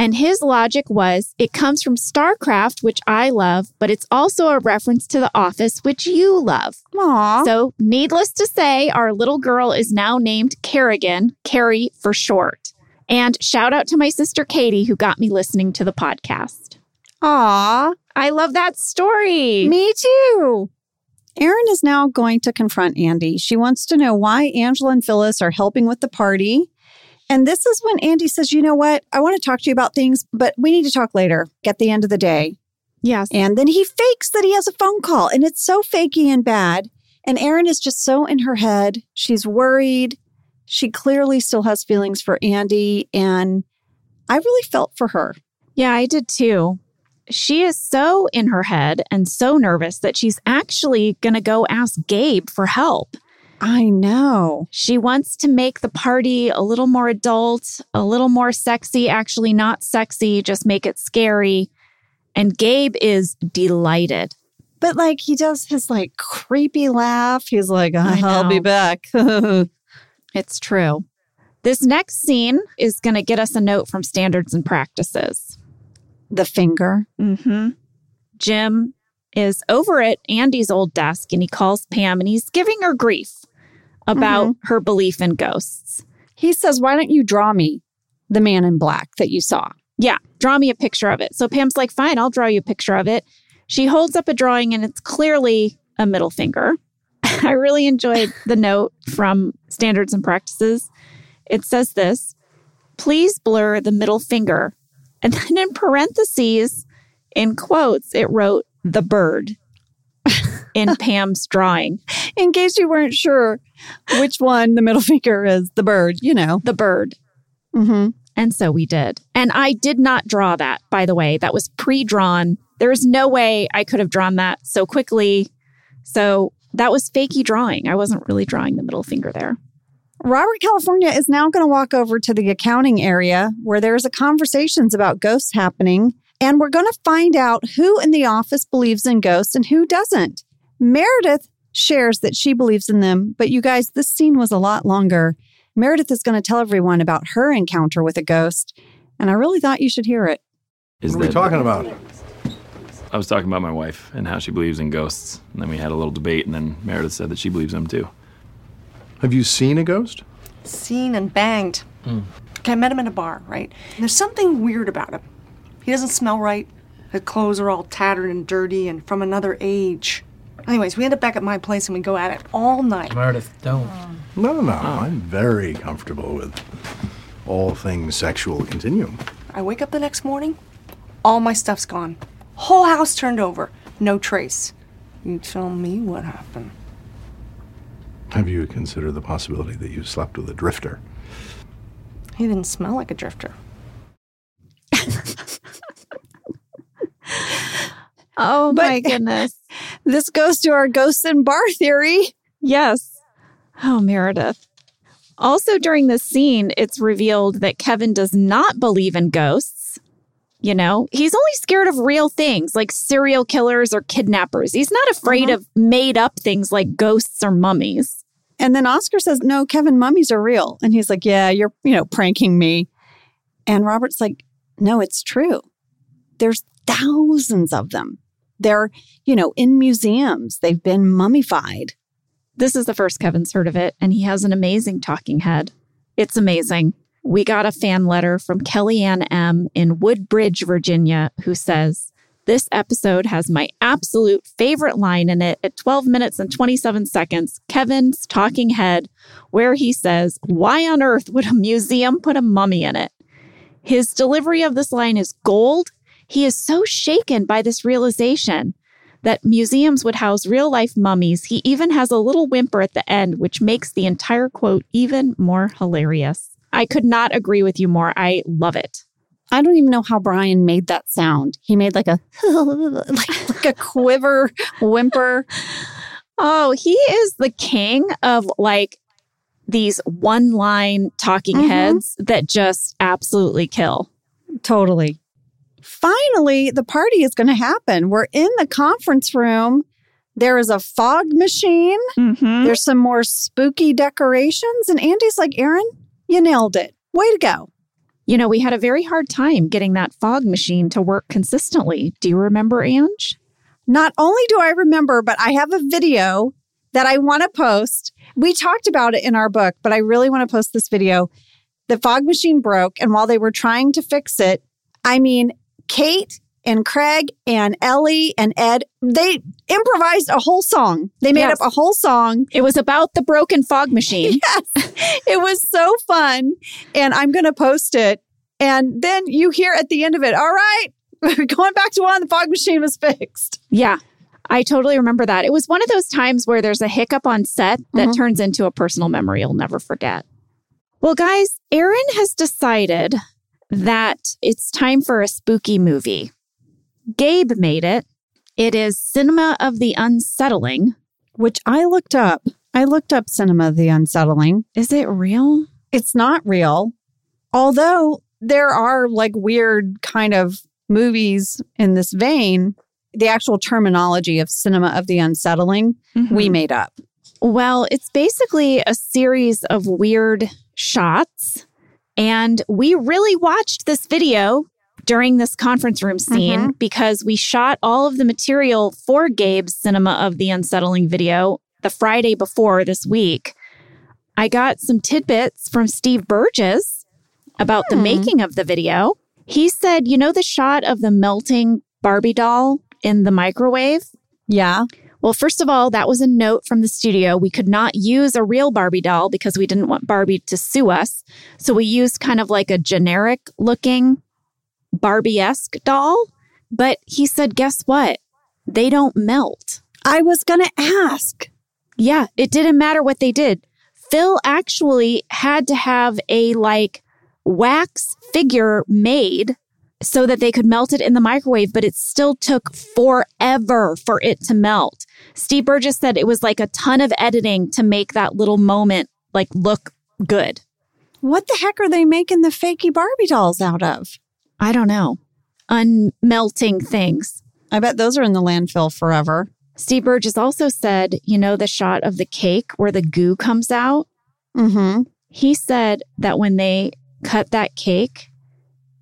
Speaker 1: And his logic was it comes from StarCraft, which I love, but it's also a reference to The Office, which you love.
Speaker 2: Aw.
Speaker 1: So, needless to say, our little girl is now named Kerrigan, Carrie for short. And shout out to my sister Katie, who got me listening to the podcast.
Speaker 2: Aw.
Speaker 1: I love that story.
Speaker 2: Me too. Erin is now going to confront Andy. She wants to know why Angela and Phyllis are helping with the party. And this is when Andy says, You know what? I want to talk to you about things, but we need to talk later at the end of the day.
Speaker 1: Yes.
Speaker 2: And then he fakes that he has a phone call, and it's so fakey and bad. And Erin is just so in her head. She's worried. She clearly still has feelings for Andy. And I really felt for her.
Speaker 1: Yeah, I did too. She is so in her head and so nervous that she's actually going to go ask Gabe for help.
Speaker 2: I know.
Speaker 1: She wants to make the party a little more adult, a little more sexy, actually, not sexy, just make it scary. And Gabe is delighted.
Speaker 2: But like he does his like creepy laugh. He's like,
Speaker 1: I
Speaker 2: I'll be back.
Speaker 1: It's true. This next scene is going to get us a note from standards and practices.
Speaker 2: the finger.
Speaker 1: Mm-hmm. Jim is over at Andy's old desk and he calls Pam and he's giving her grief about mm-hmm. her belief in ghosts.
Speaker 2: He says, Why don't you draw me the man in black that you saw?
Speaker 1: Yeah, draw me a picture of it. So Pam's like, fine, I'll draw you a picture of it. She holds up a drawing and it's clearly a middle finger. I really enjoyed the note from Standards and Practices. It says this please blur the middle finger. And then in parentheses, in quotes, it wrote the bird in Pam's drawing.
Speaker 2: In case you weren't sure which one the middle finger is, the bird, you know.
Speaker 1: The bird.
Speaker 2: Mm-hmm.
Speaker 1: And so we did. And I did not draw that, by the way. That was pre drawn. There is no way I could have drawn that so quickly. So that was fakey drawing. I wasn't really drawing the middle finger there.
Speaker 2: Robert California is now going to walk over to the accounting area where there's a conversations about ghosts happening. And we're going to find out who in the office believes in ghosts and who doesn't. Meredith shares that she believes in them, but you guys, this scene was a lot longer. Meredith is going to tell everyone about her encounter with a ghost, and I really thought you should hear it.
Speaker 5: Is
Speaker 6: What are we talking about?
Speaker 5: I was talking about my wife and how she believes in ghosts. And then we had a little debate, and then Meredith said that she believes in them too.
Speaker 6: Have you seen a ghost?
Speaker 7: seen and banged. Hmm. Okay, I met him at a bar, right? And there's something weird about him. He doesn't smell right. His clothes are all tattered and dirty and from another age. Anyways, we end up back at my place and we go at it all night.
Speaker 8: Meredith, don't.
Speaker 6: No, no, no. I'm very comfortable with all things sexual continuum.
Speaker 7: I wake up the next morning, all my stuff's gone. Whole house turned over, no trace. You tell me what happened.
Speaker 6: Have you considered the possibility that you slept with a drifter?
Speaker 7: He didn't smell like a drifter.
Speaker 1: Oh
Speaker 2: But-
Speaker 1: my goodness.
Speaker 2: This goes to our ghosts and bar theory.
Speaker 1: Yes. Oh, Meredith. Also, during this scene, it's revealed that Kevin does not believe in ghosts. You know, he's only scared of real things like serial killers or kidnappers. He's not afraid uh-huh. of made up things like ghosts or mummies.
Speaker 2: And then Oscar says, No, Kevin, mummies are real. And he's like, Yeah, you're, you know, pranking me. And Robert's like, No, it's true. There's thousands of them. They're, you know, in museums, they've been mummified.
Speaker 1: This is the first Kevin's heard of it, and he has an amazing talking head. It's amazing. We got a fan letter from Kellyanne M. in Woodbridge, Virginia, who says, This episode has my absolute favorite line in it at 12 minutes and 27 seconds. Kevin's talking head, where he says, Why on earth would a museum put a mummy in it? His delivery of this line is gold. He is so shaken by this realization that museums would house real life mummies. He even has a little whimper at the end, which makes the entire quote even more hilarious. I could not agree with you more. I love it.
Speaker 2: I don't even know how Brian made that sound. He made like a like, like a quiver whimper.
Speaker 1: Oh, he is the king of like these one line talking
Speaker 2: Mhm.
Speaker 1: heads that just absolutely kill.
Speaker 2: Totally. Finally, the party is going to happen. We're in the conference room. There is a fog machine.
Speaker 1: Mm-hmm.
Speaker 2: There's some more spooky decorations. And Andy's like, Erin, you nailed it. Way to go.
Speaker 1: You know, we had a very hard time getting that fog machine to work consistently. Do you remember, Ange?
Speaker 2: Not only do I remember, but I have a video that I want to post. We talked about it in our book, but I really want to post this video. The fog machine broke, and while they were trying to fix it, I mean, Kate and Craig and Ellie and Ed, they improvised a whole song. They made
Speaker 1: Yes.
Speaker 2: up a whole song.
Speaker 1: It was about the broken fog machine.
Speaker 2: Yes, it was so fun. And I'm going to post it. And then you hear at the end of it, all right, going back to one. The fog machine was fixed.
Speaker 1: Yeah, I totally remember that. It was one of those times where there's a hiccup on set that
Speaker 2: Mhm.
Speaker 1: turns into a personal memory you'll never forget. Well, guys, Erin has decided that it's time for a spooky movie. Gabe made it. It is Cinema of the Unsettling.
Speaker 2: which I looked up. I looked up Cinema of the Unsettling.
Speaker 1: Is it real?
Speaker 2: It's not real, although there are like weird kind of movies in this vein. The actual terminology of Cinema of the Unsettling we
Speaker 1: Mhm.
Speaker 2: made up.
Speaker 1: Well, it's basically a series of weird shots. And we really watched this video during this conference room scene because we shot all of the material for Gabe's Cinema of the Unsettling video the Friday before this week. I got some tidbits from Steve Burgess about the
Speaker 2: Hmm.
Speaker 1: making of the video. He said, you know, the shot of the melting Barbie doll in the microwave?
Speaker 2: Yeah.
Speaker 1: Well, first of all, that was a note from the studio. We could not use a real Barbie doll because we didn't want Barbie to sue us. So we used kind of like a generic looking Barbie esque doll. But he said, guess what? They don't melt.
Speaker 2: I was going to ask.
Speaker 1: Yeah, it didn't matter what they did. Phil actually had to have a like wax figure made so that they could melt it in the microwave, but it still took forever for it to melt. Steve Burgess said it was like a ton of editing to make that little moment like look good.
Speaker 2: What the heck are they making the fakey Barbie dolls out of?
Speaker 1: I don't know. Unmelting things.
Speaker 2: I bet those are in the landfill forever.
Speaker 1: Steve Burgess also said, you know, the shot of the cake where the goo comes out?
Speaker 2: Mm-hmm.
Speaker 1: he said that when they cut that cake,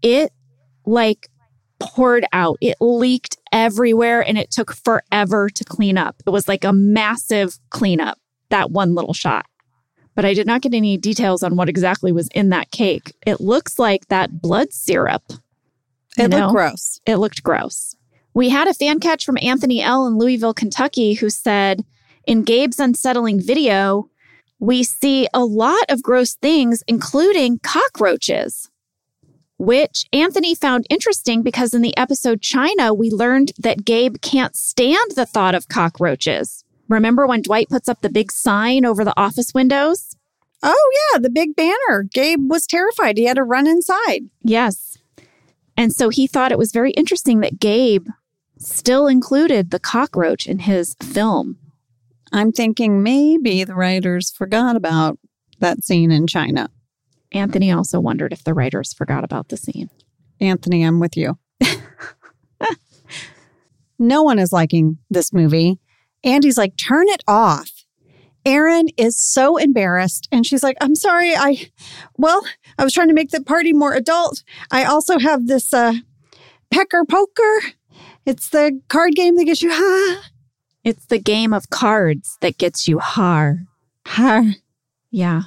Speaker 1: it like poured out. It leaked everywhere and it took forever to clean up. It was like a massive cleanup, that one little shot. But I did not get any details on what exactly was in that cake. It looks like that blood syrup. you
Speaker 2: It
Speaker 1: know?
Speaker 2: looked gross.
Speaker 1: It looked gross. We had a fan catch from Anthony L. in Louisville, Kentucky, who said, In Gabe's unsettling video, we see a lot of gross things, including cockroaches, which Anthony found interesting because in the episode China, we learned that Gabe can't stand the thought of cockroaches. Remember when Dwight puts up the big sign over the office windows?
Speaker 2: Oh, yeah, the big banner. Gabe was terrified. He had to run inside.
Speaker 1: Yes. And so he thought it was very interesting that Gabe still included the cockroach in his film.
Speaker 2: I'm thinking maybe the writers forgot about that scene in China.
Speaker 1: Anthony also wondered if the writers forgot about the scene.
Speaker 2: Anthony, I'm with you. no one is liking this movie. Andy's like, turn it off. Erin is so embarrassed. And she's like, I'm sorry. I, well, I was trying to make the party more adult. I also have this uh, pecker poker. It's the card game that gets you ha.
Speaker 1: It's the game of cards that gets you har.
Speaker 2: Har.
Speaker 1: Yeah.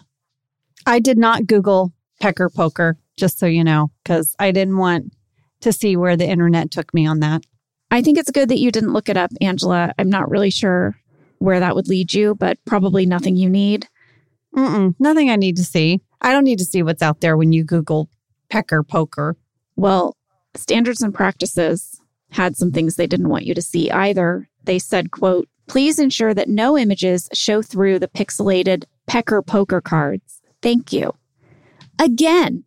Speaker 2: I did not Google pecker poker, just so you know, because I didn't want to see where the internet took me on that.
Speaker 1: I think it's good that you didn't look it up, Angela. I'm not really sure where that would lead you, but probably nothing you need.
Speaker 2: Mm-mm, nothing I need to see. I don't need to see what's out there when you Google pecker poker.
Speaker 1: Well, standards and practices had some things they didn't want you to see either. They said, quote, please ensure that no images show through the pixelated pecker poker cards. Thank you. Again,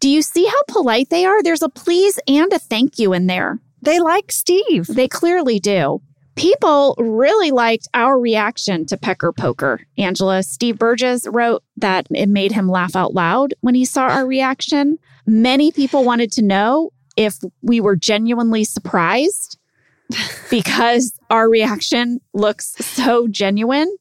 Speaker 1: do you see how polite they are? There's a please and a thank you in there.
Speaker 2: They like Steve.
Speaker 1: They clearly do. People really liked our reaction to Pecker Poker. Angela, Steve Burgess wrote that it made him laugh out loud when he saw our reaction. Many people wanted to know if we were genuinely surprised because our reaction looks so genuine.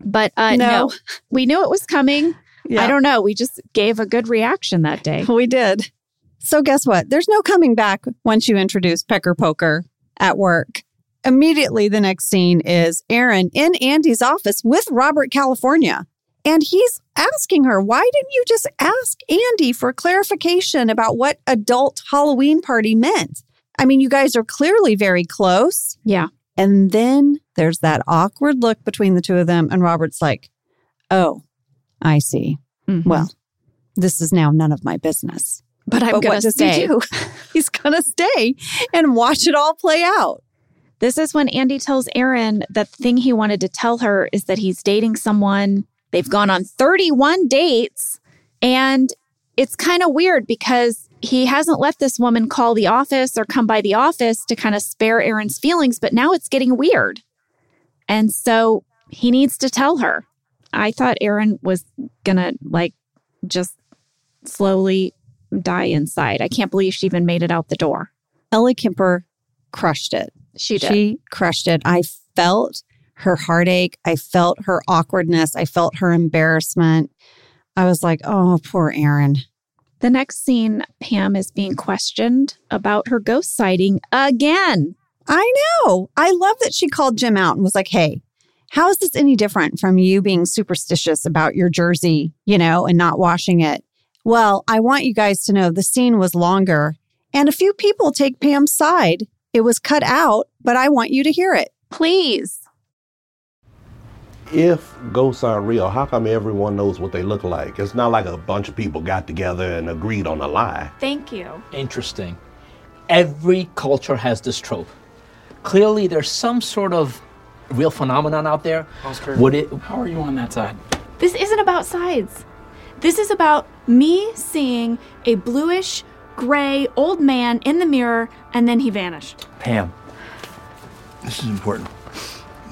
Speaker 1: But uh, no.
Speaker 2: No.
Speaker 1: we knew it was coming. I don't know. We just gave a good reaction that day.
Speaker 2: We did. So guess what? There's no coming back once you introduce Pecker Poker at work. Immediately the next scene is Erin in Andy's office with Robert California. And he's asking her, why didn't you just ask Andy for clarification about what adult Halloween party meant? I mean, you guys are clearly very close.
Speaker 1: Yeah.
Speaker 2: And then there's that awkward look between the two of them. And Robert's like, oh, I see.
Speaker 1: Mhm.
Speaker 2: Well, this is now none of my business.
Speaker 1: but I'm going to stay.
Speaker 2: he? He's going to stay and watch it all play out.
Speaker 1: This is when Andy tells Erin that the thing he wanted to tell her is that he's dating someone. They've gone on 31 dates. And it's kind of weird because he hasn't let this woman call the office or come by the office to kind of spare Erin's feelings, but now it's getting weird. And so he needs to tell her. I thought Erin was going to like just slowly die inside. I can't believe she even made it out the door.
Speaker 2: Ellie Kemper crushed it.
Speaker 1: She did.
Speaker 2: She crushed it. I felt her heartache. I felt her awkwardness. I felt her embarrassment. I was like, oh, poor Erin.
Speaker 1: The next scene, Pam is being questioned about her ghost sighting again.
Speaker 2: I know. I love that she called Jim out and was like, hey, how is this any different from you being superstitious about your jersey, you know, and not washing it? Well, I want you guys to know the scene was longer and a few people take Pam's side. It was cut out, but I want you to hear it.
Speaker 1: Please.
Speaker 8: If ghosts aren't real, how come everyone knows what they look like? It's not like a bunch of people got together and agreed on a lie.
Speaker 1: Thank you.
Speaker 9: Interesting. Every culture has this trope. Clearly, there's some sort of real phenomenon out there.
Speaker 5: Oscar,
Speaker 9: Would it?
Speaker 5: how are you on that side?
Speaker 10: This isn't about sides. This is about me seeing a bluish, gray old man in the mirror and then he vanished.
Speaker 9: Pam,
Speaker 11: This is important.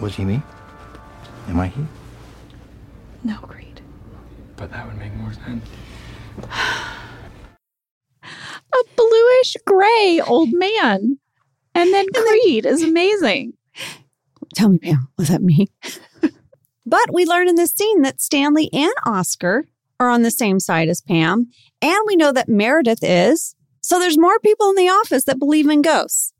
Speaker 11: Was he me? Am I he?
Speaker 10: No, Creed.
Speaker 5: But that would make more sense.
Speaker 1: A bluish gray old man. And then Creed is amazing.
Speaker 2: Tell me, Pam, was that me? but we learn in this scene that Stanley and Oscar are on the same side as Pam. And we know that Meredith is. So there's more people in the office that believe in ghosts.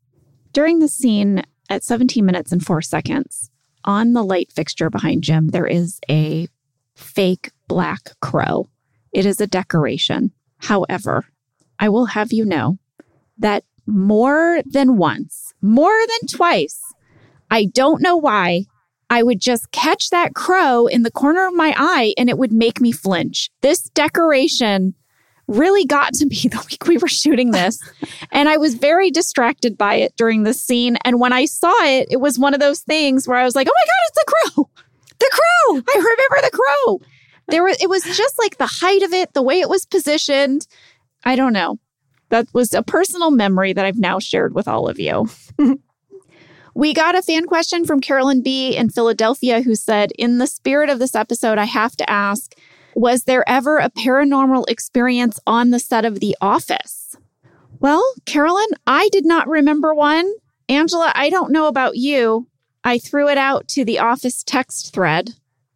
Speaker 1: During the scene at 17 minutes and 4 seconds, on the light fixture behind Jim, there is a fake black crow. It is a decoration. However, I will have you know that more than once, more than twice, I don't know why, I would just catch that crow in the corner of my eye and it would make me flinch. This decoration really got to me the week we were shooting this. and I was very distracted by it during the scene. And when I saw it, it was one of those things where I was like, oh my God, it's a crow.
Speaker 2: The crow!
Speaker 1: I remember the crow. There was it was just like the height of it, the way it was positioned. I don't know. That was a personal memory that I've now shared with all of you. we got a fan question from Carolyn B in Philadelphia who said, In the spirit of this episode, I have to ask, was there ever a paranormal experience on the set of The Office? Well, Carolyn, I did not remember one. Angela, I don't know about you. I threw it out to the office text thread.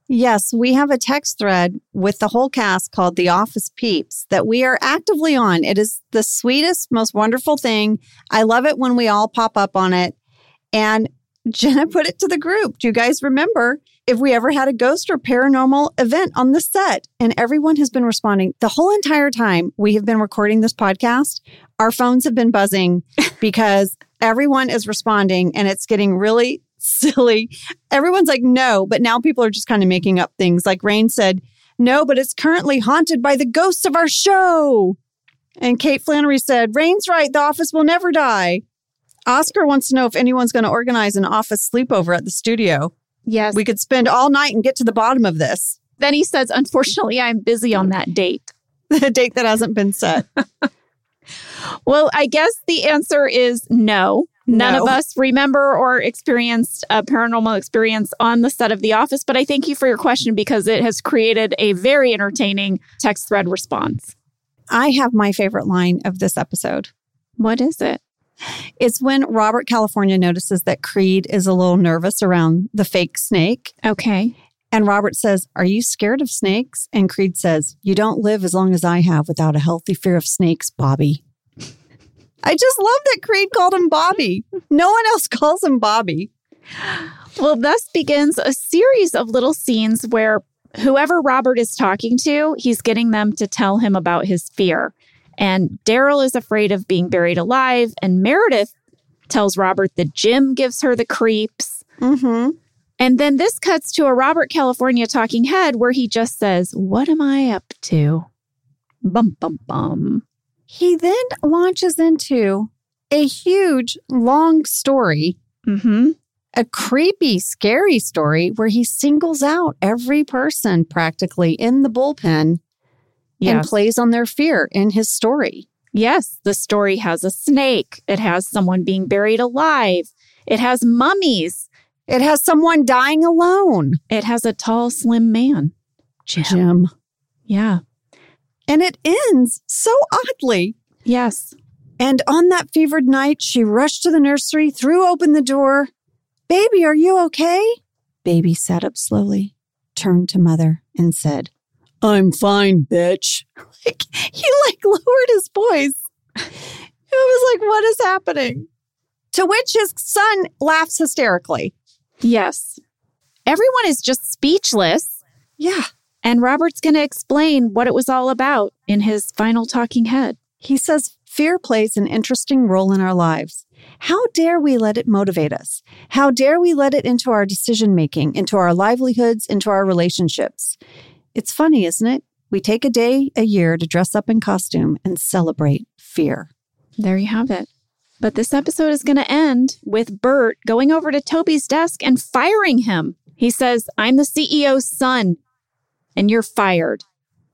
Speaker 2: Yes, we have a text thread with the whole cast called The Office Peeps that we are actively on. It is the sweetest, most wonderful thing. I love it when we all pop up on it. And Jenna put it to the group. Do you guys remember if we ever had a ghost or paranormal event on the set? And everyone has been responding the whole entire time we have been recording this podcast. Our phones have been buzzing because everyone is responding and it's getting really silly. Everyone's like, no, but now people are just kind of making up things. Like Rainn said, no, but it's currently haunted by the ghosts of our show. And Kate Flannery said, Rainn's right. The office will never die. Oscar wants to know if anyone's going to organize an office sleepover at the studio.
Speaker 1: Yes.
Speaker 2: We could spend all night and get to the bottom of this.
Speaker 1: Then he says, Unfortunately, I'm busy on that date.
Speaker 2: The date that hasn't been set.
Speaker 1: Well, I guess the answer is no. None
Speaker 2: No.
Speaker 1: of us remember or experienced a paranormal experience on the set of The Office, but I thank you for your question because it has created a very entertaining text thread response.
Speaker 2: I have my favorite line of this episode.
Speaker 1: What is it?
Speaker 2: It's when Robert California notices that Creed is a little nervous around the fake snake.
Speaker 1: Okay.
Speaker 2: And Robert says, Are you scared of snakes? And Creed says, You don't live as long as I have without a healthy fear of snakes, Bobby. I just love that Creed called him Bobby. No one else calls him Bobby.
Speaker 1: Well, thus begins a series of little scenes where whoever Robert is talking to, he's getting them to tell him about his fear. And Darryl is afraid of being buried alive, and Meredith tells Robert that Jim gives her the creeps.
Speaker 2: Mm-hmm.
Speaker 1: And then this cuts to a Robert California talking head where he just says, What am I up to? Bum, bum, bum.
Speaker 2: He then launches into a huge, long story,
Speaker 1: Mm-hmm.
Speaker 2: a creepy, scary story where he singles out every person practically in the bullpen and plays on their fear in his story.
Speaker 1: Yes, the story has a snake. It has someone being buried alive. It has mummies.
Speaker 2: It has someone dying alone.
Speaker 1: It has a tall, slim man.
Speaker 2: Jim.
Speaker 1: Yeah.
Speaker 2: And it ends so oddly.
Speaker 1: Yes.
Speaker 2: And on that fevered night, she rushed to the nursery, threw open the door. Baby, are you okay? Baby sat up slowly, turned to mother, and said, I'm fine, bitch. Like, he like lowered his voice. It was like, what is happening? To which his son laughs hysterically.
Speaker 1: Yes. Everyone is just speechless.
Speaker 2: Yeah.
Speaker 1: And Robert's going to explain what it was all about in his final talking head.
Speaker 2: He says fear plays an interesting role in our lives. How dare we let it motivate us? How dare we let it into our decision making, into our livelihoods, into our relationships? It's funny, isn't it? We take a day a year to dress up in costume and celebrate fear.
Speaker 1: There you have it. But this episode is going to end with Bert going over to Toby's desk and firing him. He says, I'm the CEO's son, and you're fired.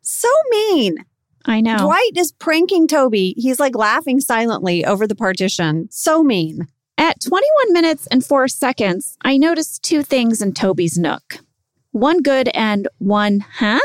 Speaker 2: So mean.
Speaker 1: I know.
Speaker 2: Dwight is pranking Toby. He's like laughing silently over the partition. So mean.
Speaker 1: At 21 minutes and 4 seconds, I noticed two things in Toby's nook. One good and one, huh?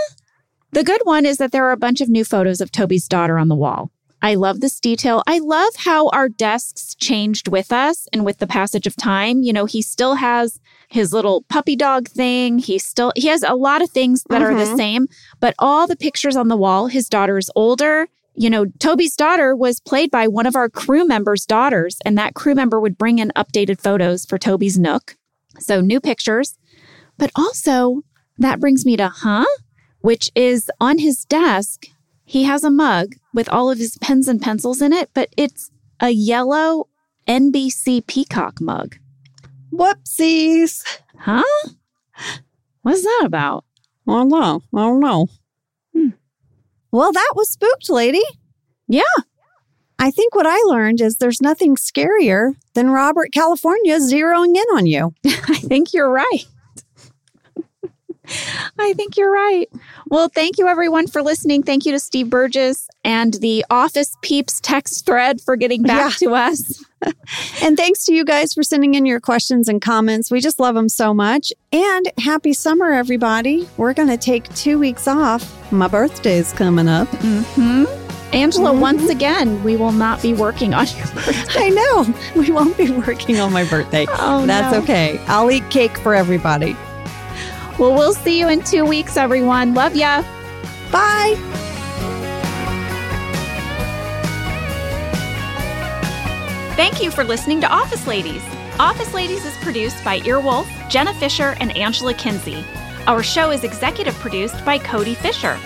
Speaker 1: The good one is that there are a bunch of new photos of Toby's daughter on the wall. I love this detail. I love how our desks changed with us and with the passage of time. You know, he still has his little puppy dog thing. He still he has a lot of things that are the
Speaker 2: Mhm.
Speaker 1: same, but all the pictures on the wall, his daughter is older. You know, Toby's daughter was played by one of our crew members' daughters, and that crew member would bring in updated photos for Toby's Nook. So new pictures. But also, that brings me to huh, which is on his desk. He has a mug with all of his pens and pencils in it, but it's a yellow NBC Peacock mug.
Speaker 2: Whoopsies.
Speaker 1: Huh? What's that about?
Speaker 2: I don't know. I don't know.
Speaker 1: Hmm.
Speaker 2: Well, that was spooked, lady.
Speaker 1: Yeah.
Speaker 2: I think what I learned is there's nothing scarier than Robert California zeroing in on you.
Speaker 1: I think you're right. I think you're right. Well, thank you everyone for listening. Thank you to Steve Burgess and the Office Peeps text thread for getting back to us.
Speaker 2: And thanks to you guys for sending in your questions and comments. We just love them so much. And happy summer, everybody. We're going to take two weeks off. My birthday's coming up.
Speaker 1: Mm-hmm. Angela, once again, we will not be working on your birthday.
Speaker 2: I know. We won't be working on my birthday.
Speaker 1: Oh,
Speaker 2: That's
Speaker 1: no.
Speaker 2: okay. I'll eat cake for everybody.
Speaker 1: Well, we'll see you in two weeks, everyone. Love ya.
Speaker 2: Bye.
Speaker 1: Thank you for listening to Office Ladies. Office Ladies is produced by Earwolf, Jenna Fischer, and Angela Kinsey. Our show is executive produced by Cody Fisher.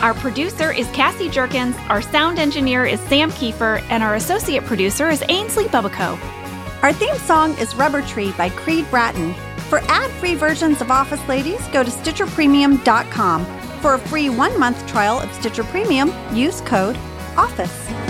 Speaker 1: Our producer is Cassie Jerkins, our sound engineer is Sam Kiefer, and our associate producer is Ainsley Bubico.
Speaker 2: Our theme song is Rubber Tree by Creed Bratton. For ad-free versions of Office Ladies, go to StitcherPremium.com. For a free one-month trial of Stitcher Premium, use code OFFICE.